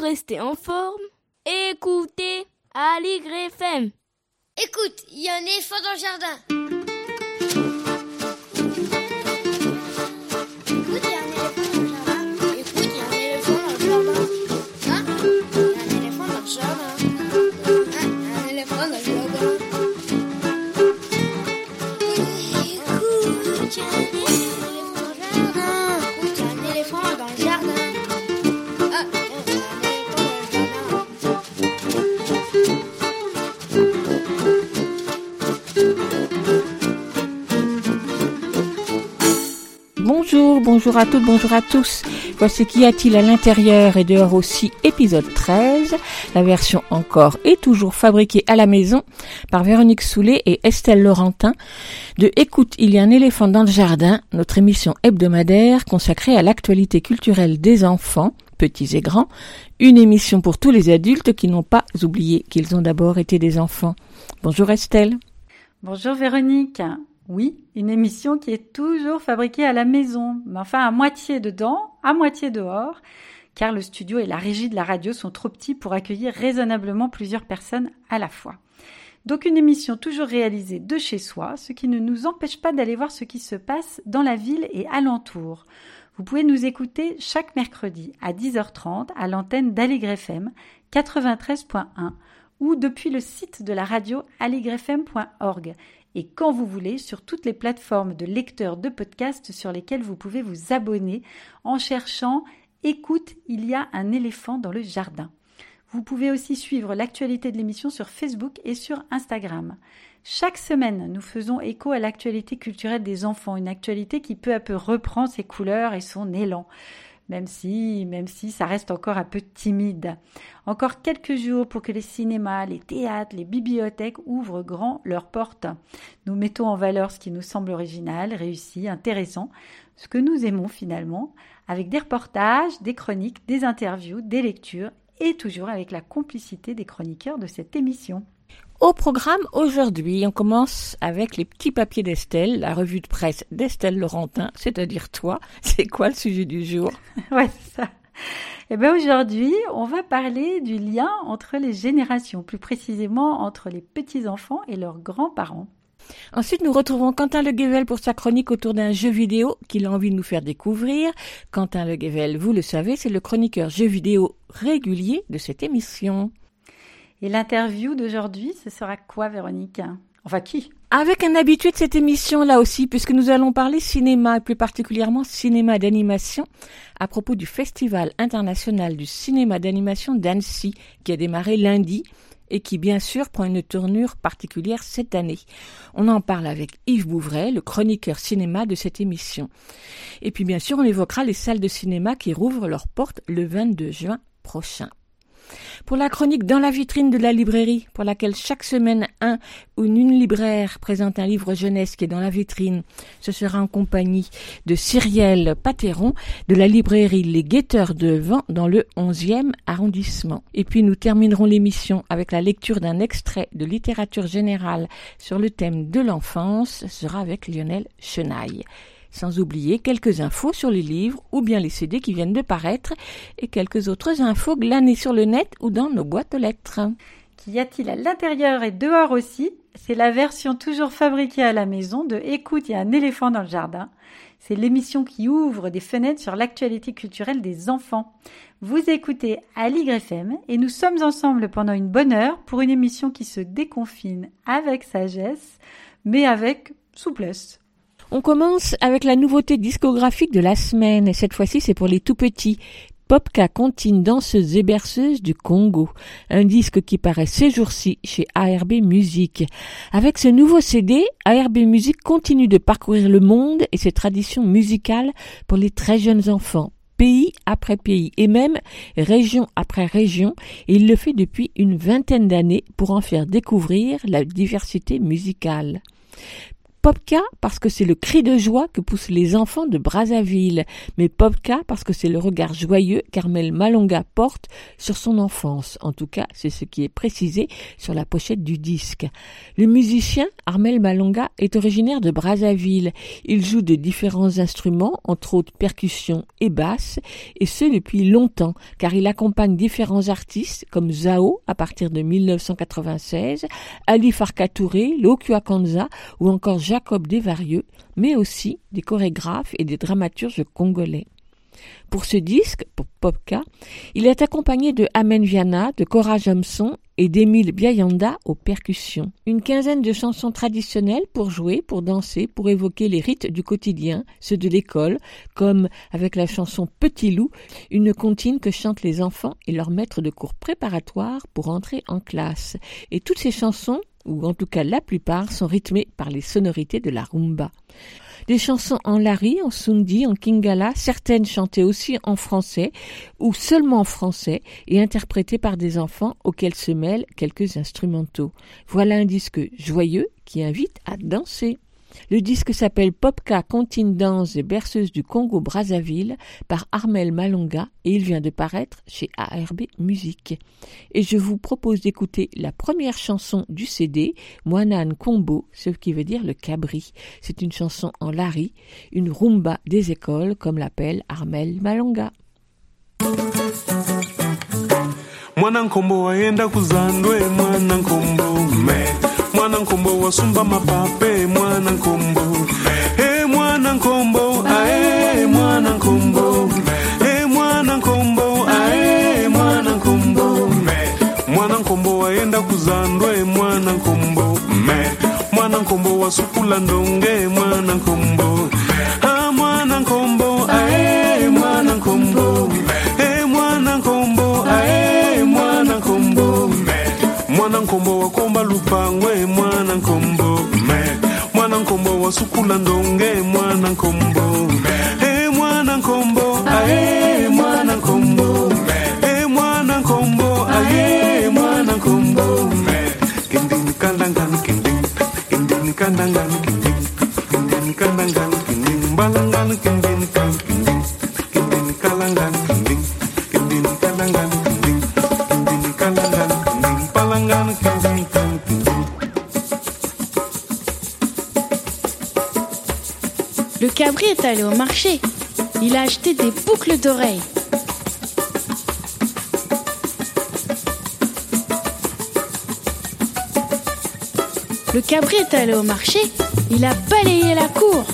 rester en forme, écoutez Aligre FM. Écoute, il y a un éléphant dans le jardin. Bonjour, à toutes, bonjour à tous. Voici Qu'y a-t-il à l'intérieur et dehors aussi, épisode 13. La version encore et toujours fabriquée à la maison par Véronique Soulet et Estelle Laurentin de Écoute, il y a un éléphant dans le jardin, notre émission hebdomadaire consacrée à l'actualité culturelle des enfants, petits et grands, une émission pour tous les adultes qui n'ont pas oublié qu'ils ont d'abord été des enfants. Bonjour Estelle. Bonjour Véronique. Oui, une émission qui est toujours fabriquée à la maison, mais enfin à moitié dedans, à moitié dehors, car le studio et la régie de la radio sont trop petits pour accueillir raisonnablement plusieurs personnes à la fois. Donc une émission toujours réalisée de chez soi, ce qui ne nous empêche pas d'aller voir ce qui se passe dans la ville et alentour. Vous pouvez nous écouter chaque mercredi à 10h30 à l'antenne d'Aligre FM 93.1 ou depuis le site de la radio aligrefm.org et quand vous voulez sur toutes les plateformes de lecteurs de podcasts sur lesquelles vous pouvez vous abonner en cherchant Écoute, il y a un éléphant dans le jardin. Vous pouvez aussi suivre l'actualité de l'émission sur Facebook et sur Instagram. Chaque semaine, nous faisons écho à l'actualité culturelle des enfants, une actualité qui peu à peu reprend ses couleurs et son élan même si, même si ça reste encore un peu timide. Encore quelques jours pour que les cinémas, les théâtres, les bibliothèques ouvrent grand leurs portes. Nous mettons en valeur ce qui nous semble original, réussi, intéressant, ce que nous aimons finalement, avec des reportages, des chroniques, des interviews, des lectures, et toujours avec la complicité des chroniqueurs de cette émission. Au programme aujourd'hui, on commence avec les petits papiers d'Estelle, la revue de presse d'Estelle Laurentin, c'est-à-dire toi. C'est quoi le sujet du jour? Ouais, c'est ça. Eh bien aujourd'hui, on va parler du lien entre les générations, plus précisément entre les petits-enfants et leurs grands-parents. Ensuite, nous retrouvons Quentin Le Guével pour sa chronique autour d'un jeu vidéo qu'il a envie de nous faire découvrir. Quentin Le Guével, vous le savez, c'est le chroniqueur jeu vidéo régulier de cette émission. Et l'interview d'aujourd'hui, ce sera quoi, Véronique? Enfin, qui? Avec un habitué de cette émission là aussi, puisque nous allons parler cinéma, et plus particulièrement cinéma d'animation, à propos du Festival international du cinéma d'animation d'Annecy, qui a démarré lundi et qui bien sûr prend une tournure particulière cette année. On en parle avec Yves Bouvray, le chroniqueur cinéma de cette émission. Et puis bien sûr, on évoquera les salles de cinéma qui rouvrent leurs portes le 22 juin prochain. Pour la chronique dans la vitrine de la librairie, pour laquelle chaque semaine un ou une libraire présente un livre jeunesse qui est dans la vitrine, ce sera en compagnie de Cyrielle Pateron de la librairie Les Guetteurs de Vent dans le 11e arrondissement. Et puis nous terminerons l'émission avec la lecture d'un extrait de littérature générale sur le thème de l'enfance, ce sera avec Lionel Chenaille sans oublier quelques infos sur les livres ou bien les CD qui viennent de paraître et quelques autres infos glanées sur le net ou dans nos boîtes aux lettres. Qu'y a-t-il à l'intérieur et dehors aussi? C'est la version toujours fabriquée à la maison de Écoute, il y a un éléphant dans le jardin. C'est l'émission qui ouvre des fenêtres sur l'actualité culturelle des enfants. Vous écoutez Aligre FM et nous sommes ensemble pendant une bonne heure pour une émission qui se déconfine avec sagesse, mais avec souplesse. On commence avec la nouveauté discographique de la semaine, et cette fois-ci c'est pour les tout petits. Popka Contine danseuse et berceuse du Congo, un disque qui paraît ces jours-ci chez ARB Music. Avec ce nouveau CD, ARB Music continue de parcourir le monde et ses traditions musicales pour les très jeunes enfants, pays après pays et même région après région, il le fait depuis une vingtaine d'années pour en faire découvrir la diversité musicale. Popka parce que c'est le cri de joie que poussent les enfants de Brazzaville, mais Popka parce que c'est le regard joyeux qu'Armel Malonga porte sur son enfance. En tout cas, c'est ce qui est précisé sur la pochette du disque. Le musicien Armel Malonga est originaire de Brazzaville. Il joue de différents instruments, entre autres percussions et basses, et ce depuis longtemps, car il accompagne différents artistes comme Zao à partir de 1996, Ali Farka Touré, ou encore Jacob Desvarieux, mais aussi des chorégraphes et des dramaturges congolais. Pour ce disque, pour Popka, il est accompagné de Amen Viana, de Cora Jomson et d'Émile Biayanda aux percussions. Une quinzaine de chansons traditionnelles pour jouer, pour danser, pour évoquer les rites du quotidien, ceux de l'école, comme avec la chanson Petit loup, une comptine que chantent les enfants et leurs maîtres de cours préparatoires pour entrer en classe. Et toutes ces chansons ou en tout cas la plupart, sont rythmées par les sonorités de la rumba. Des chansons en lari, en sundi, en kingala, certaines chantées aussi en français ou seulement en français et interprétées par des enfants auxquels se mêlent quelques instrumentaux. Voilà un disque joyeux qui invite à danser. Le disque s'appelle Popka Contine Danse et berceuse du Congo Brazzaville par Armel Malonga et il vient de paraître chez ARB Musique. Et je vous propose d'écouter la première chanson du CD, Moinan Combo, ce qui veut dire le cabri. C'est une chanson en lari, une rumba des écoles comme l'appelle Armel Malonga. Wasumba mapape mwana nkombo e mwana nkombo ae mwana nkombo e mwana nkombo ae mwana nkombo mwana nkombo waenda kuzandwe mwana nkombo mwana nkombo wasukula ndonge mwana nkombo wakomba lupangwe mwana nkombo. Mwana nkombo wasukula ndonge mwana nkombo. E eh, mwana nkombo ae mwana nkombo. E eh, mwana nkombo ae mwana nkombo. Kindini kandangan kindin kindini kandangan kindin kindini kandangan kindin balangan kindin kan est allé au marché. Il a acheté des boucles d'oreilles. Le cabri est allé au marché. Il a balayé la cour.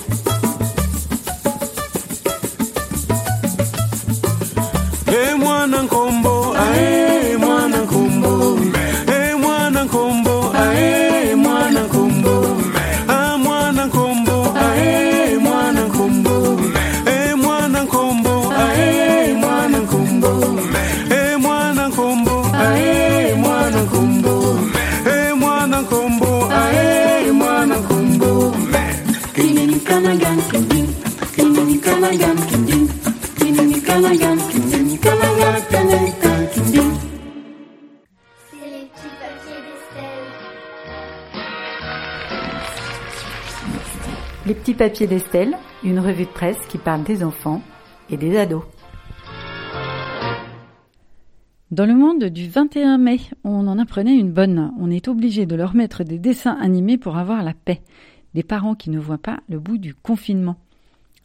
Papiers d'Estelle, une revue de presse qui parle des enfants et des ados. Dans le monde du 21 mai, on en apprenait une bonne. On est obligé de leur mettre des dessins animés pour avoir la paix. Des parents qui ne voient pas le bout du confinement.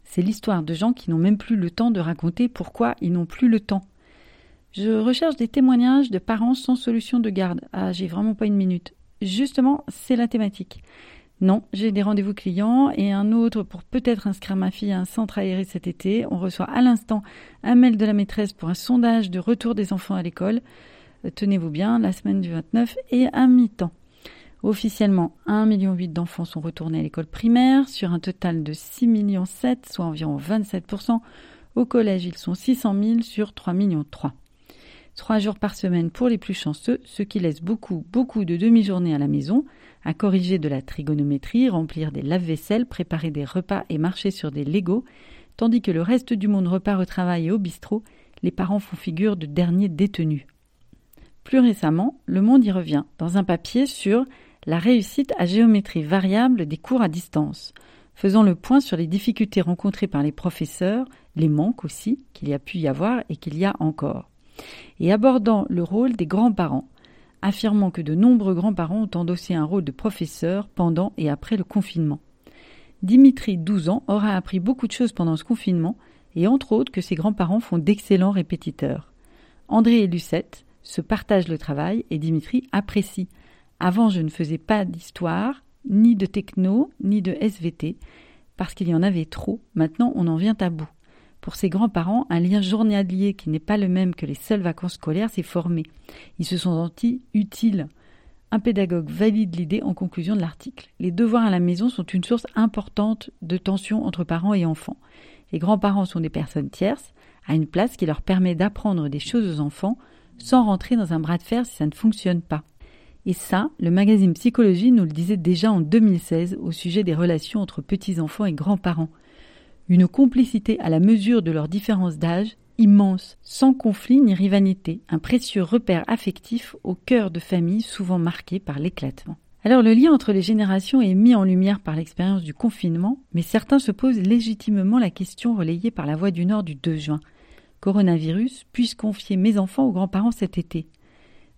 C'est l'histoire de gens qui n'ont même plus le temps de raconter pourquoi ils n'ont plus le temps. Je recherche des témoignages de parents sans solution de garde. Ah, j'ai vraiment pas une minute. Justement, c'est la thématique. Non, j'ai des rendez-vous clients et un autre pour peut-être inscrire ma fille à un centre aéré cet été. On reçoit à l'instant un mail de la maîtresse pour un sondage de retour des enfants à l'école. Euh, Tenez-vous bien, la semaine du 29 et à mi-temps. Officiellement, 1,8 million d'enfants sont retournés à l'école primaire sur un total de 6,7 millions, soit environ 27%. Au collège, ils sont 600 000 sur 3,3 millions. Trois jours par semaine pour les plus chanceux, ce qui laisse beaucoup, beaucoup de demi-journées à la maison, à corriger de la trigonométrie, remplir des lave-vaisselle, préparer des repas et marcher sur des Legos, tandis que le reste du monde repart au travail et au bistrot, les parents font figure de derniers détenus. Plus récemment, Le Monde y revient, dans un papier sur la réussite à géométrie variable des cours à distance, faisant le point sur les difficultés rencontrées par les professeurs, les manques aussi qu'il y a pu y avoir et qu'il y a encore, et abordant le rôle des grands-parents, affirmant que de nombreux grands-parents ont endossé un rôle de professeur pendant et après le confinement. Dimitri, 12 ans, aura appris beaucoup de choses pendant ce confinement, et entre autres que ses grands-parents font d'excellents répétiteurs. André et Lucette se partagent le travail et Dimitri apprécie. Avant, je ne faisais pas d'histoire, ni de techno, ni de SVT, parce qu'il y en avait trop. Maintenant, on en vient à bout. Pour ses grands-parents, un lien journalier qui n'est pas le même que les seules vacances scolaires s'est formé. Ils se sont sentis utiles. Un pédagogue valide l'idée en conclusion de l'article. Les devoirs à la maison sont une source importante de tension entre parents et enfants. Les grands-parents sont des personnes tierces, à une place qui leur permet d'apprendre des choses aux enfants sans rentrer dans un bras de fer si ça ne fonctionne pas. Et ça, le magazine Psychologie nous le disait déjà en 2016 au sujet des relations entre petits-enfants et grands-parents. Une complicité à la mesure de leurs différences d'âge, immense, sans conflit ni rivalité, un précieux repère affectif au cœur de familles souvent marquées par l'éclatement. Alors le lien entre les générations est mis en lumière par l'expérience du confinement, mais certains se posent légitimement la question relayée par la Voix du Nord du 2 juin. Coronavirus, puis-je confier mes enfants aux grands-parents cet été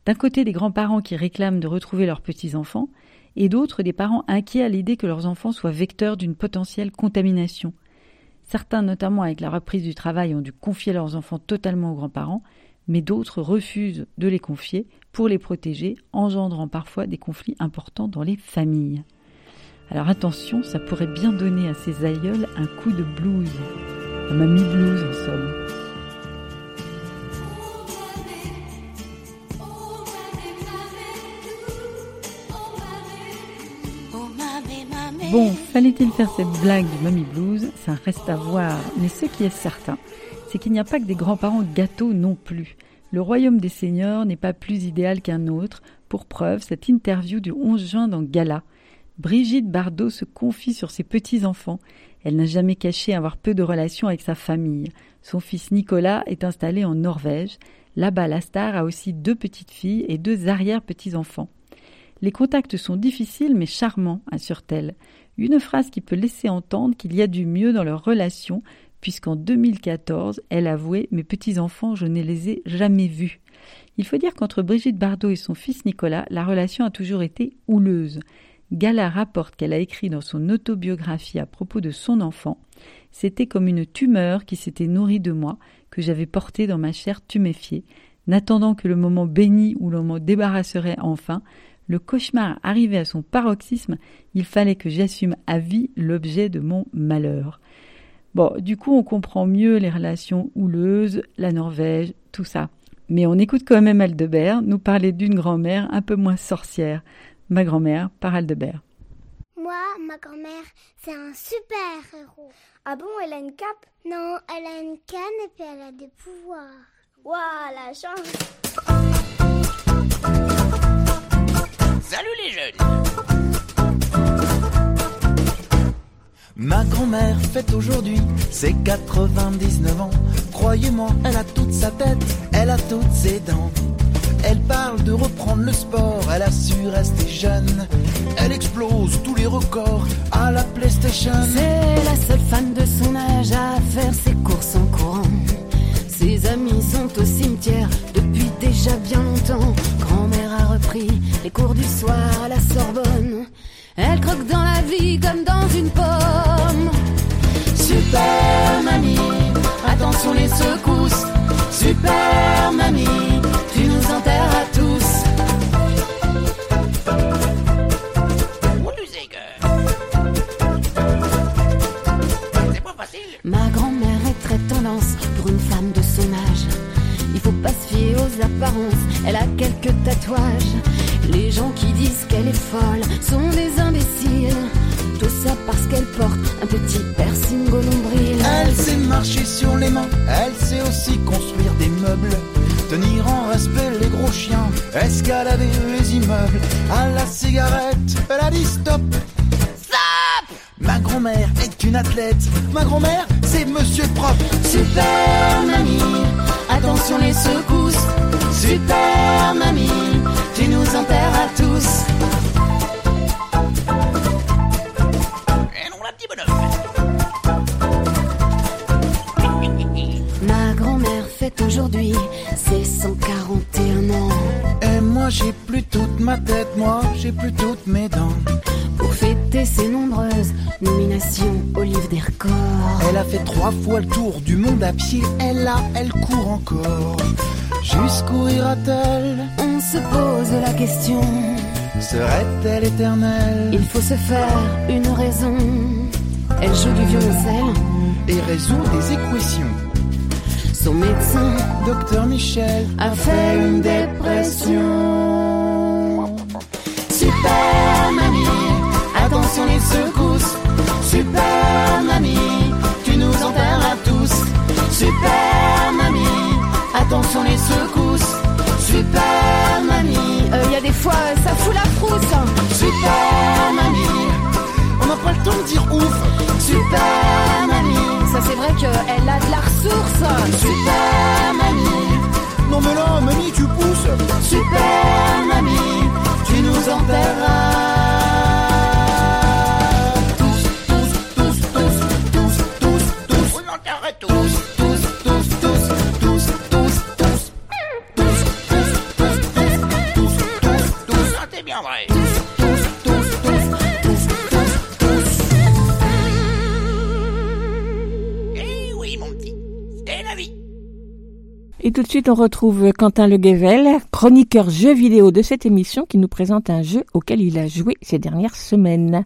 D'un côté des grands-parents qui réclament de retrouver leurs petits-enfants, et d'autres des parents inquiets à l'idée que leurs enfants soient vecteurs d'une potentielle contamination. Certains, notamment avec la reprise du travail, ont dû confier leurs enfants totalement aux grands-parents, mais d'autres refusent de les confier pour les protéger, engendrant parfois des conflits importants dans les familles. Alors attention, ça pourrait bien donner à ces aïeuls un coup de blues, un mamie blues en somme. Bon, fallait-il faire cette blague du Mamie Blues? Ça reste à voir. Mais ce qui est certain, c'est qu'il n'y a pas que des grands-parents gâteaux non plus. Le royaume des seigneurs n'est pas plus idéal qu'un autre. Pour preuve, cette interview du 11 juin dans Gala. Brigitte Bardot se confie sur ses petits-enfants. Elle n'a jamais caché avoir peu de relations avec sa famille. Son fils Nicolas est installé en Norvège. Là-bas, la star a aussi deux petites filles et deux arrière-petits-enfants. Les contacts sont difficiles mais charmants, assure-t-elle. Une phrase qui peut laisser entendre qu'il y a du mieux dans leur relation, puisqu'en 2014, elle avouait Mes petits-enfants, je ne les ai jamais vus. Il faut dire qu'entre Brigitte Bardot et son fils Nicolas, la relation a toujours été houleuse. Gala rapporte qu'elle a écrit dans son autobiographie à propos de son enfant C'était comme une tumeur qui s'était nourrie de moi, que j'avais portée dans ma chair tuméfiée. N'attendant que le moment béni où l'on m'en débarrasserait enfin, le cauchemar arrivait à son paroxysme, il fallait que j'assume à vie l'objet de mon malheur. Bon, du coup, on comprend mieux les relations houleuses, la Norvège, tout ça. Mais on écoute quand même Aldebert nous parler d'une grand-mère un peu moins sorcière. Ma grand-mère par Aldebert. Moi, ma grand-mère, c'est un super héros. Ah bon, elle a une cape? Non, elle a une canne et puis elle a des pouvoirs. Waouh, la chance Salut les jeunes Ma grand-mère fête aujourd'hui ses 99 ans. Croyez-moi, elle a toute sa tête, elle a toutes ses dents. Elle parle de reprendre le sport, elle a su rester jeune. Elle explose tous les records à la PlayStation. C'est la seule fan de son âge à faire ses courses en courant. Ses amis sont au cimetière depuis déjà bien longtemps. Grand-mère a repris les cours du soir à la Sorbonne. Elle croque dans la vie comme dans une pomme. Super mamie, Attention les secousses. super mamie, Tu nous enterres à tous. Ma grand-mère est très tendance pour une femme de son âge. Il faut pas se fier aux apparences, elle a quelques tatouages. Les gens qui disent qu'elle est folle sont des imbéciles. Tout ça parce qu'elle porte un petit piercing au nombril. Elle sait marcher sur les mains, elle sait aussi construire des meubles. Tenir en respect les gros chiens, escalader les immeubles. À la cigarette, elle a dit stop. Stop Ma grand-mère est une athlète, ma grand-mère c'est monsieur propre. Super mamie, attention les secousses. Super mamie, nous enterre à tous. Et non, la petite bonhomme. Ma grand-mère fête aujourd'hui plus toute ma tête, moi j'ai plus toutes mes dents. Pour fêter ses nombreuses nominations au livre des records. Elle a fait trois fois le tour du monde à pied, elle a, elle court encore. Jusqu'où ira-t-elle? On se pose la question. Serait-elle éternelle? Il faut se faire une raison. Elle joue du violoncelle. Et résout des équations. Son médecin, Docteur Michel, a fait une dépression. Super mamie, attention les secousses. Super mamie, tu nous enterras tous. Super mamie, attention les secousses. Super mamie, Il y a des fois, ça fout la frousse. super mamie, on n'a pas le temps de dire ouf. Super mamie, Ça, c'est vrai qu'elle a de la ressource. super mamie, non mais là, mamie, tu pousses. Super mamie, tu nous enterras. Tout de suite, on retrouve Quentin Le Guével, chroniqueur jeux vidéo de cette émission, qui nous présente un jeu auquel il a joué ces dernières semaines.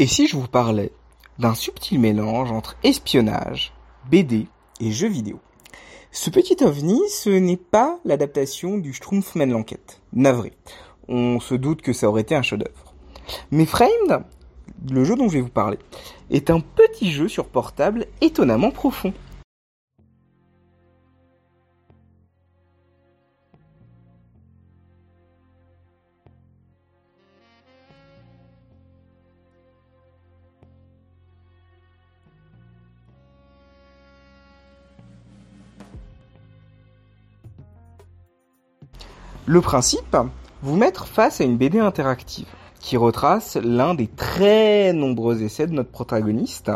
Et si je vous parlais d'un subtil mélange entre espionnage, BD et jeux vidéo? Ce petit ovni, ce n'est pas l'adaptation du Schtroumpfman l'enquête. Navré. On se doute que ça aurait été un chef-d'œuvre. Mais Framed, le jeu dont je vais vous parler, est un petit jeu sur portable étonnamment profond. Le principe, vous mettre face à une BD interactive qui retrace l'un des très nombreux essais de notre protagoniste,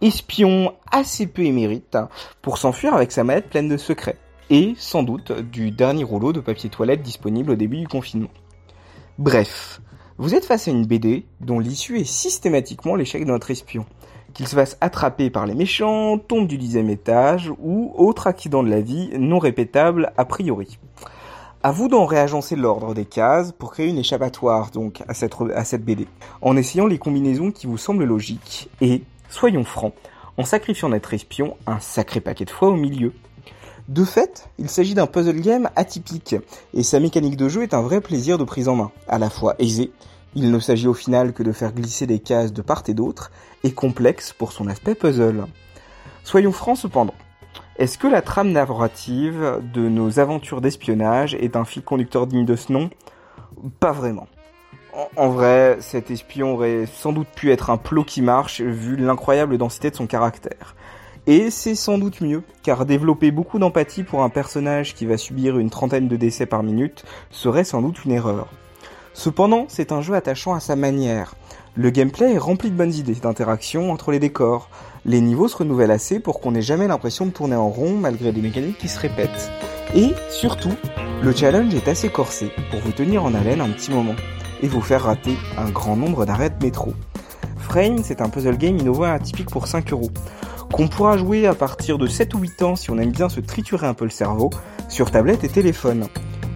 espion assez peu émérite, pour s'enfuir avec sa mallette pleine de secrets, et sans doute du dernier rouleau de papier toilette disponible au début du confinement. Bref, vous êtes face à une BD dont l'issue est systématiquement l'échec de notre espion, qu'il se fasse attraper par les méchants, tombe du dixième étage, ou autre accident de la vie non répétable a priori. À vous d'en réagencer l'ordre des cases pour créer une échappatoire donc à cette, à cette BD, en essayant les combinaisons qui vous semblent logiques et, soyons francs, en sacrifiant notre espion un sacré paquet de fois au milieu. De fait, il s'agit d'un puzzle game atypique, et sa mécanique de jeu est un vrai plaisir de prise en main, à la fois aisé, il ne s'agit au final que de faire glisser des cases de part et d'autre, et complexe pour son aspect puzzle. Soyons francs cependant, est-ce que la trame narrative de nos aventures d'espionnage est un fil conducteur digne de ce nom Pas vraiment? En, vrai, cet espion aurait sans doute pu être un plot qui marche vu l'incroyable densité de son caractère. Et c'est sans doute mieux, car développer beaucoup d'empathie pour un personnage qui va subir une trentaine de décès par minute serait sans doute une erreur. Cependant, c'est un jeu attachant à sa manière. Le gameplay est rempli de bonnes idées d'interaction entre les décors. Les niveaux se renouvellent assez pour qu'on n'ait jamais l'impression de tourner en rond malgré des mécaniques qui se répètent. Et surtout, le challenge est assez corsé pour vous tenir en haleine un petit moment et vous faire rater un grand nombre d'arrêts métro. Frame, c'est un puzzle game innovant atypique pour 5 euros, qu'on pourra jouer à partir de 7 ou 8 ans si on aime bien se triturer un peu le cerveau, sur tablette et téléphone.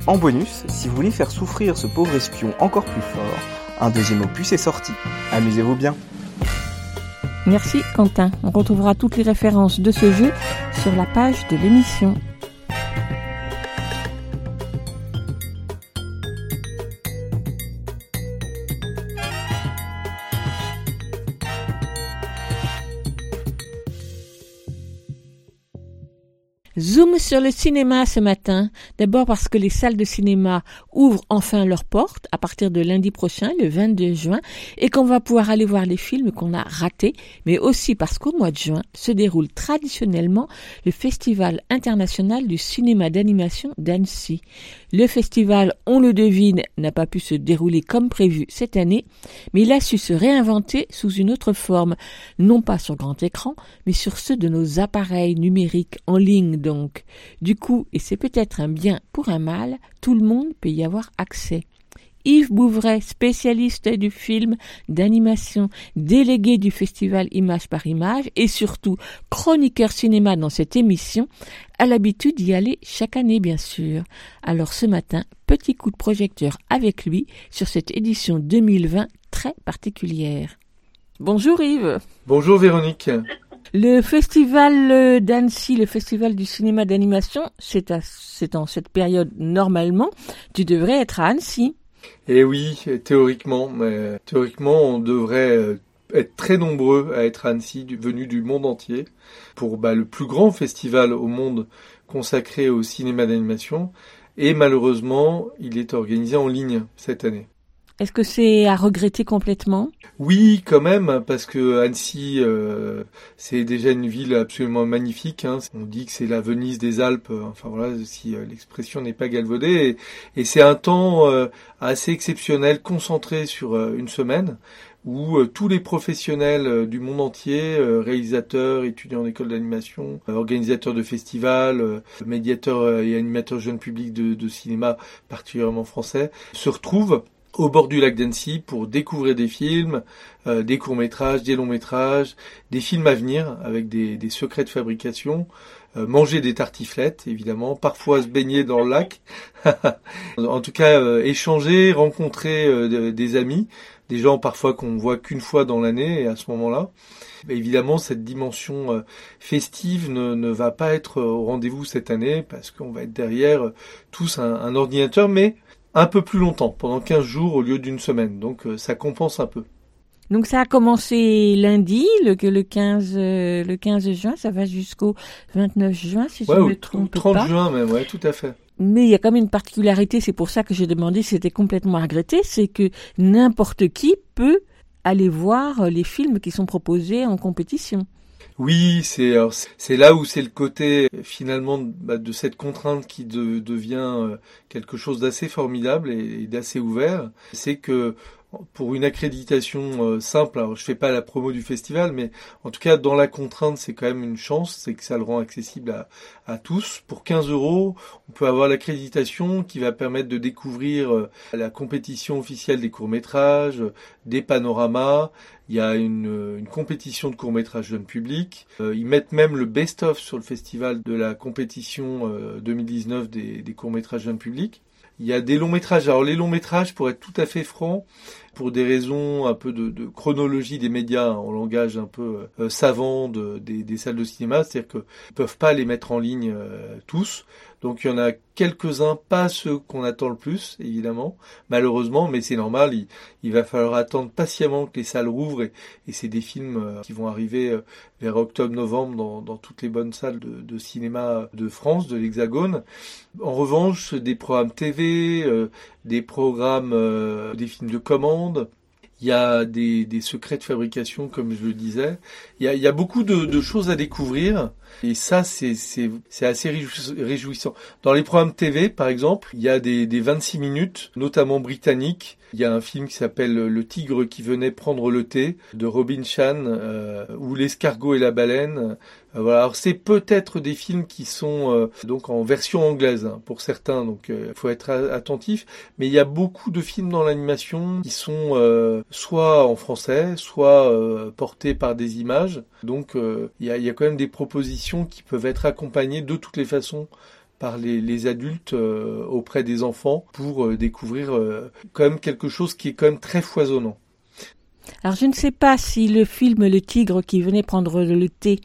En bonus, si vous voulez faire souffrir ce pauvre espion encore plus fort, un deuxième opus est sorti. Amusez-vous bien. Merci Quentin. On retrouvera toutes les références de ce jeu sur la page de l'émission. Zoom sur le cinéma ce matin. D'abord parce que les salles de cinéma ouvrent enfin leurs portes à partir de lundi prochain, le 22 juin, et qu'on va pouvoir aller voir les films qu'on a ratés, mais aussi parce qu'au mois de juin se déroule traditionnellement le Festival international du cinéma d'animation d'Annecy. Le festival, on le devine, n'a pas pu se dérouler comme prévu cette année, mais il a su se réinventer sous une autre forme, non pas sur grand écran, mais sur ceux de nos appareils numériques en ligne donc. Du coup, et c'est peut-être un bien pour un mal, tout le monde peut y avoir accès. Yves Bouvray, spécialiste du film d'animation, délégué du festival Image par Image et surtout chroniqueur cinéma dans cette émission, a l'habitude d'y aller chaque année bien sûr. Alors ce matin, petit coup de projecteur avec lui sur cette édition 2020 très particulière. Bonjour Yves. Bonjour Véronique. Le festival d'Annecy, le festival du cinéma d'animation, c'est en cette période normalement. Tu devrais être à Annecy. Et eh oui, théoriquement, mais théoriquement, on devrait euh, être très nombreux à être à Annecy, venus du monde entier, pour bah, le plus grand festival au monde consacré au cinéma d'animation. Et malheureusement, il est organisé en ligne cette année. Est-ce que c'est à regretter complètement? Oui, quand même, parce que Annecy, euh, c'est déjà une ville absolument magnifique. Hein. On dit que c'est la Venise des Alpes. Enfin voilà, si euh, l'expression n'est pas galvaudée. Et, c'est un temps euh, assez exceptionnel, concentré sur une semaine, où tous les professionnels du monde entier, réalisateurs, étudiants en école d'animation, organisateurs de festivals, médiateurs et animateurs jeunes publics de cinéma, particulièrement français, se retrouvent au bord du lac d'Annecy pour découvrir des films, euh, des courts-métrages, des longs-métrages, des films à venir avec des, secrets de fabrication, euh, manger des tartiflettes évidemment, parfois se baigner dans le lac, en tout cas euh, échanger, rencontrer des amis, des gens parfois qu'on voit qu'une fois dans l'année et à ce moment-là. Évidemment, cette dimension festive ne, va pas être au rendez-vous cette année parce qu'on va être derrière tous un ordinateur, mais un peu plus longtemps, pendant 15 jours au lieu d'une semaine. Donc euh, ça compense un peu. Donc ça a commencé lundi, le, le 15 euh, le 15 juin, ça va jusqu'au 29 juin si je ne me trompe 30 juin même, ouais, tout à fait. Mais il y a quand même une particularité, c'est pour ça que j'ai demandé si c'était complètement regretté, c'est que n'importe qui peut aller voir les films qui sont proposés en compétition. Oui, c'est c'est là où c'est le côté finalement bah, de cette contrainte qui devient euh, quelque chose d'assez formidable et d'assez ouvert. C'est que pour une accréditation euh, simple, alors je fais pas la promo du festival, mais en tout cas dans la contrainte, c'est quand même une chance, c'est que ça le rend accessible à, tous. Pour 15 euros, on peut avoir l'accréditation qui va permettre de découvrir euh, la compétition officielle des courts métrages, des panoramas. Il y a une, compétition de courts métrages jeunes publics. Euh, ils mettent même le best-of sur le festival de la compétition 2019 des, des courts métrages jeunes publics. Il y a des longs métrages. Alors les longs métrages, pour être tout à fait franc, pour des raisons un peu de, chronologie des médias en langage un peu euh, savant de, des, salles de cinéma, c'est-à-dire qu'ils peuvent pas les mettre en ligne euh, tous. Donc il y en a quelques-uns, pas ceux qu'on attend le plus, évidemment, malheureusement, mais c'est normal, il, va falloir attendre patiemment que les salles rouvrent, et, c'est des films euh, qui vont arriver euh, vers octobre-novembre dans, dans, toutes les bonnes salles de, de cinéma de France, de l'Hexagone. En revanche, des programmes TV, euh, des programmes, des films de commande, il y a des, des, secrets de fabrication, comme je le disais. Il y a, il y a beaucoup de, de, choses à découvrir. Et ça, c'est assez réjouissant. Dans les programmes TV, par exemple, il y a des, des 26 minutes, notamment britanniques. Il y a un film qui s'appelle Le tigre qui venait prendre le thé de Robin Chan, euh, ou L'escargot et la baleine. Euh, voilà. Alors c'est peut-être des films qui sont euh, donc en version anglaise hein, pour certains, donc il euh, faut être attentif. Mais il y a beaucoup de films dans l'animation qui sont soit en français, soit portés par des images. Donc il y a, y a quand même des propositions qui peuvent être accompagnées de toutes les façons par les, adultes euh, auprès des enfants pour euh, découvrir euh, quand même quelque chose qui est quand même très foisonnant. Alors je ne sais pas si le film Le Tigre qui venait prendre le thé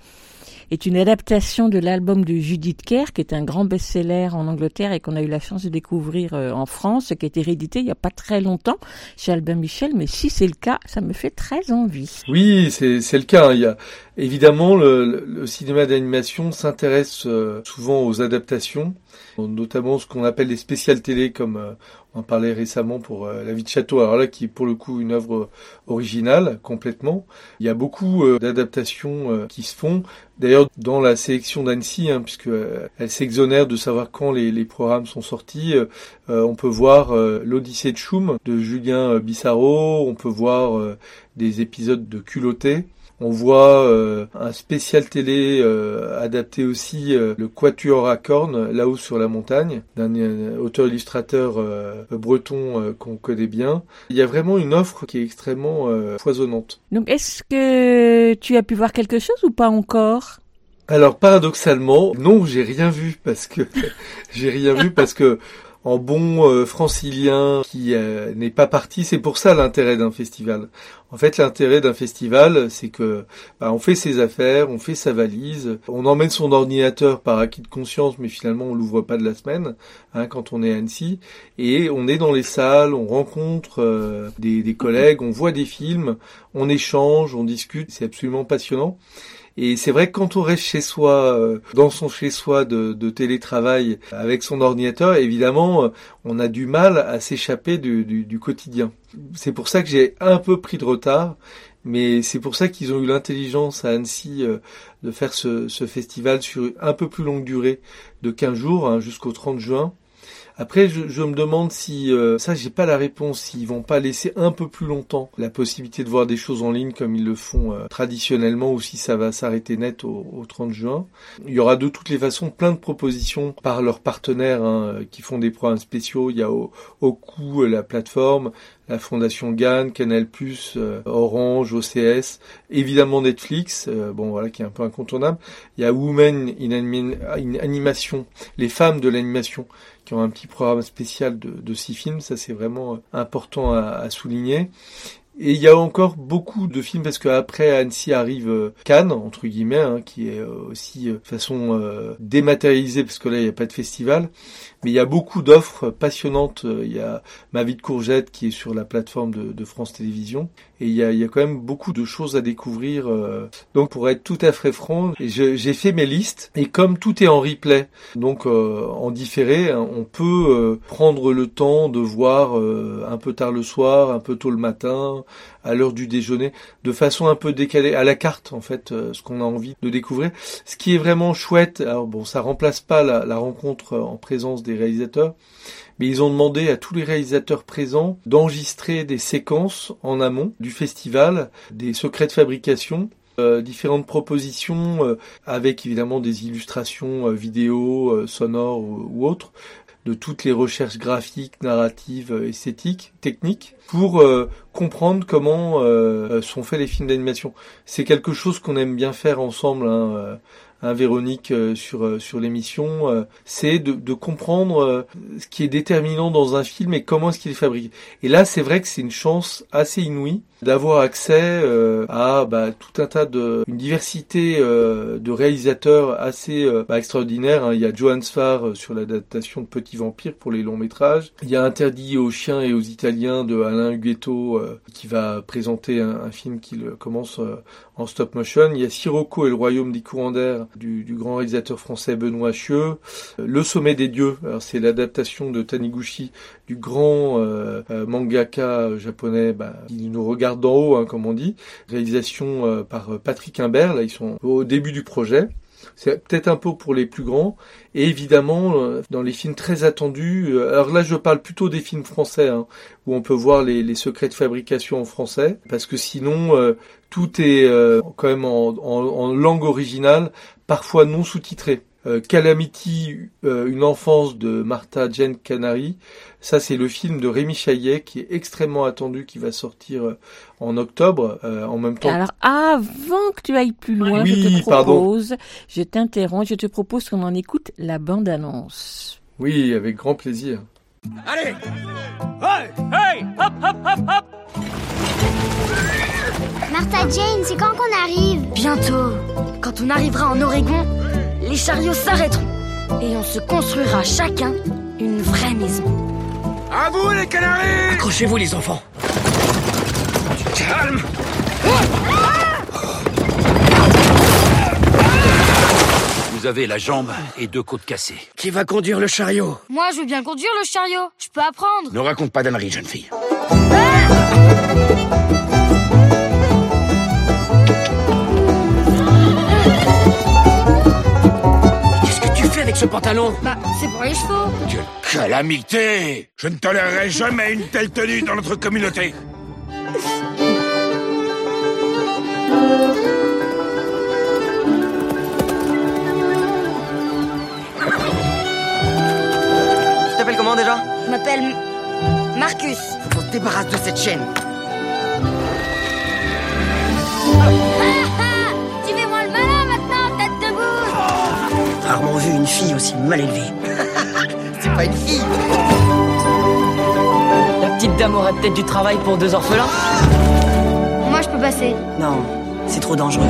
est une adaptation de l'album de Judith Kerr, qui est un grand best-seller en Angleterre et qu'on a eu la chance de découvrir euh, en France, qui a été réédité il n'y a pas très longtemps chez Albin Michel. Mais si c'est le cas, ça me fait très envie. Oui, c'est le cas. Il y a évidemment le, cinéma d'animation s'intéresse euh, souvent aux adaptations, notamment ce qu'on appelle les spéciales télé, comme euh, On en parlait récemment pour euh, La vie de château, alors là qui est pour le coup une œuvre originale complètement. Il y a beaucoup euh, d'adaptations euh, qui se font. D'ailleurs dans la sélection d'Annecy, hein, puisque elle s'exonère de savoir quand les, les programmes sont sortis, on peut voir l'Odyssée de Choum de Julien Bissaro, on peut voir des épisodes de Culotté. On voit euh, un spécial télé euh, adapté aussi, euh, le Quatuor à cornes, là-haut sur la montagne, d'un auteur-illustrateur breton qu'on connaît bien. Il y a vraiment une offre qui est extrêmement foisonnante. Donc est-ce que tu as pu voir quelque chose ou pas encore? Alors paradoxalement, non, j'ai rien vu parce que j'ai rien vu parce que en bon euh, francilien qui euh, n'est pas parti. C'est pour ça l'intérêt d'un festival. En fait, l'intérêt d'un festival, c'est que bah, on fait ses affaires, on fait sa valise, on emmène son ordinateur par acquis de conscience, mais finalement on l'ouvre pas de la semaine hein, quand on est à Annecy, et on est dans les salles, on rencontre euh, des, des collègues, on voit des films, on échange, on discute. C'est absolument passionnant. Et c'est vrai que quand on reste chez soi, euh, dans son chez-soi de, de, télétravail, avec son ordinateur, évidemment, euh, on a du mal à s'échapper du, du, du, quotidien. C'est pour ça que j'ai un peu pris de retard, mais c'est pour ça qu'ils ont eu l'intelligence à Annecy euh, de faire ce, ce, festival sur un peu plus longue durée de 15 jours, hein, jusqu'au 30 juin. Après, je, je, me demande si euh, ça, j'ai pas la réponse. S'ils vont pas laisser un peu plus longtemps la possibilité de voir des choses en ligne comme ils le font euh, traditionnellement, ou si ça va s'arrêter net au, au, 30 juin. Il y aura de toutes les façons plein de propositions par leurs partenaires hein, qui font des programmes spéciaux. Il y a au, au coup la plateforme, la Fondation GAN, Canal+, euh, Orange, OCS, évidemment Netflix, euh, bon voilà qui est un peu incontournable. Il y a Women in, Animation, les femmes de l'animation un petit programme spécial de, six films, ça c'est vraiment important à, à souligner. Et il y a encore beaucoup de films parce qu'après Annecy arrive euh, Cannes entre guillemets, hein, qui est aussi de façon dématérialisée parce que là il n'y a pas de festival. Mais il y a beaucoup d'offres passionnantes. Il y a Ma vie de courgette qui est sur la plateforme de, France Télévisions. Et il y, a, il y, a, quand même beaucoup de choses à découvrir. Euh. Donc pour être tout à fait franc, j'ai fait mes listes. Et comme tout est en replay, donc euh, en différé, hein, on peut euh, prendre le temps de voir un peu tard le soir, un peu tôt le matin, à l'heure du déjeuner, de façon un peu décalée, à la carte en fait, ce qu'on a envie de découvrir. Ce qui est vraiment chouette, alors bon, ça remplace pas la, rencontre en présence des réalisateurs, mais ils ont demandé à tous les réalisateurs présents d'enregistrer des séquences en amont du festival, des secrets de fabrication euh, différentes propositions euh, avec évidemment des illustrations euh, vidéo, euh, sonores ou, autres de toutes les recherches graphiques, narratives, euh, esthétiques, techniques pour comprendre comment sont faits les films d'animation. C'est quelque chose qu'on aime bien faire ensemble hein, hein, Véronique euh, sur euh, sur l'émission, euh, c'est de, de, comprendre ce qui est déterminant dans un film et comment est-ce qu'il est fabriqué. Et là, c'est vrai que c'est une chance assez inouïe d'avoir accès à bah, tout un tas de une diversité de réalisateurs assez bah, extraordinaire. Hein. Il y a Johan Sfar sur l'adaptation de Petit Vampire pour les longs métrages. Il y a Interdit aux chiens et aux Italiens de Alain Huguetto qui va présenter un, un film qui commence en stop motion. Il y a Sirocco et le Royaume des courants d'air du, du, grand réalisateur français Benoît Chieux. Le Sommet des Dieux, c'est l'adaptation de Taniguchi du grand euh, euh, mangaka japonais bah, qui nous regarde d'en haut, hein, comme on dit. Réalisation euh, par Patrick Imbert, là ils sont au début du projet. C'est peut-être un peu pour les plus grands. Et évidemment, euh, dans les films très attendus, euh, alors là je parle plutôt des films français, hein, où on peut voir les, les, secrets de fabrication en français, parce que sinon euh, tout est euh, quand même en, en, en, langue originale, parfois non sous-titré. Euh, Calamity, une enfance de Martha Jane Canary, ça, c'est le film de Rémi Chaillet qui est extrêmement attendu, qui va sortir euh, en octobre, euh, en même temps. Alors, avant que tu ailles plus loin, oui, je te propose, pardon. je t'interromps, je te propose qu'on en écoute la bande-annonce. Oui, avec grand plaisir. Allez Hey Hey Hop, hop, hop, hop Martha Jane, c'est quand qu'on arrive Bientôt. Quand on arrivera en Oregon, les chariots s'arrêteront et on se construira chacun une vraie maison. À vous les canaris Accrochez-vous les enfants Calme Vous avez la jambe et deux côtes cassées. Qui va conduire le chariot? Moi, je veux bien conduire le chariot. Je peux apprendre. Ne raconte pas d'ânerie, jeune fille. Avec ce pantalon Bah, c'est pour les chevaux. Quelle calamité Je ne tolérerai jamais une telle tenue dans notre communauté. Tu t'appelles comment déjà? Je m'appelle Marcus. Faut qu'on se débarrasse de cette chaîne. Rarement vu une fille aussi mal élevée. C'est pas une fille. La petite dame aurait peut-être du travail pour deux orphelins Moi, je peux passer. Non, c'est trop dangereux.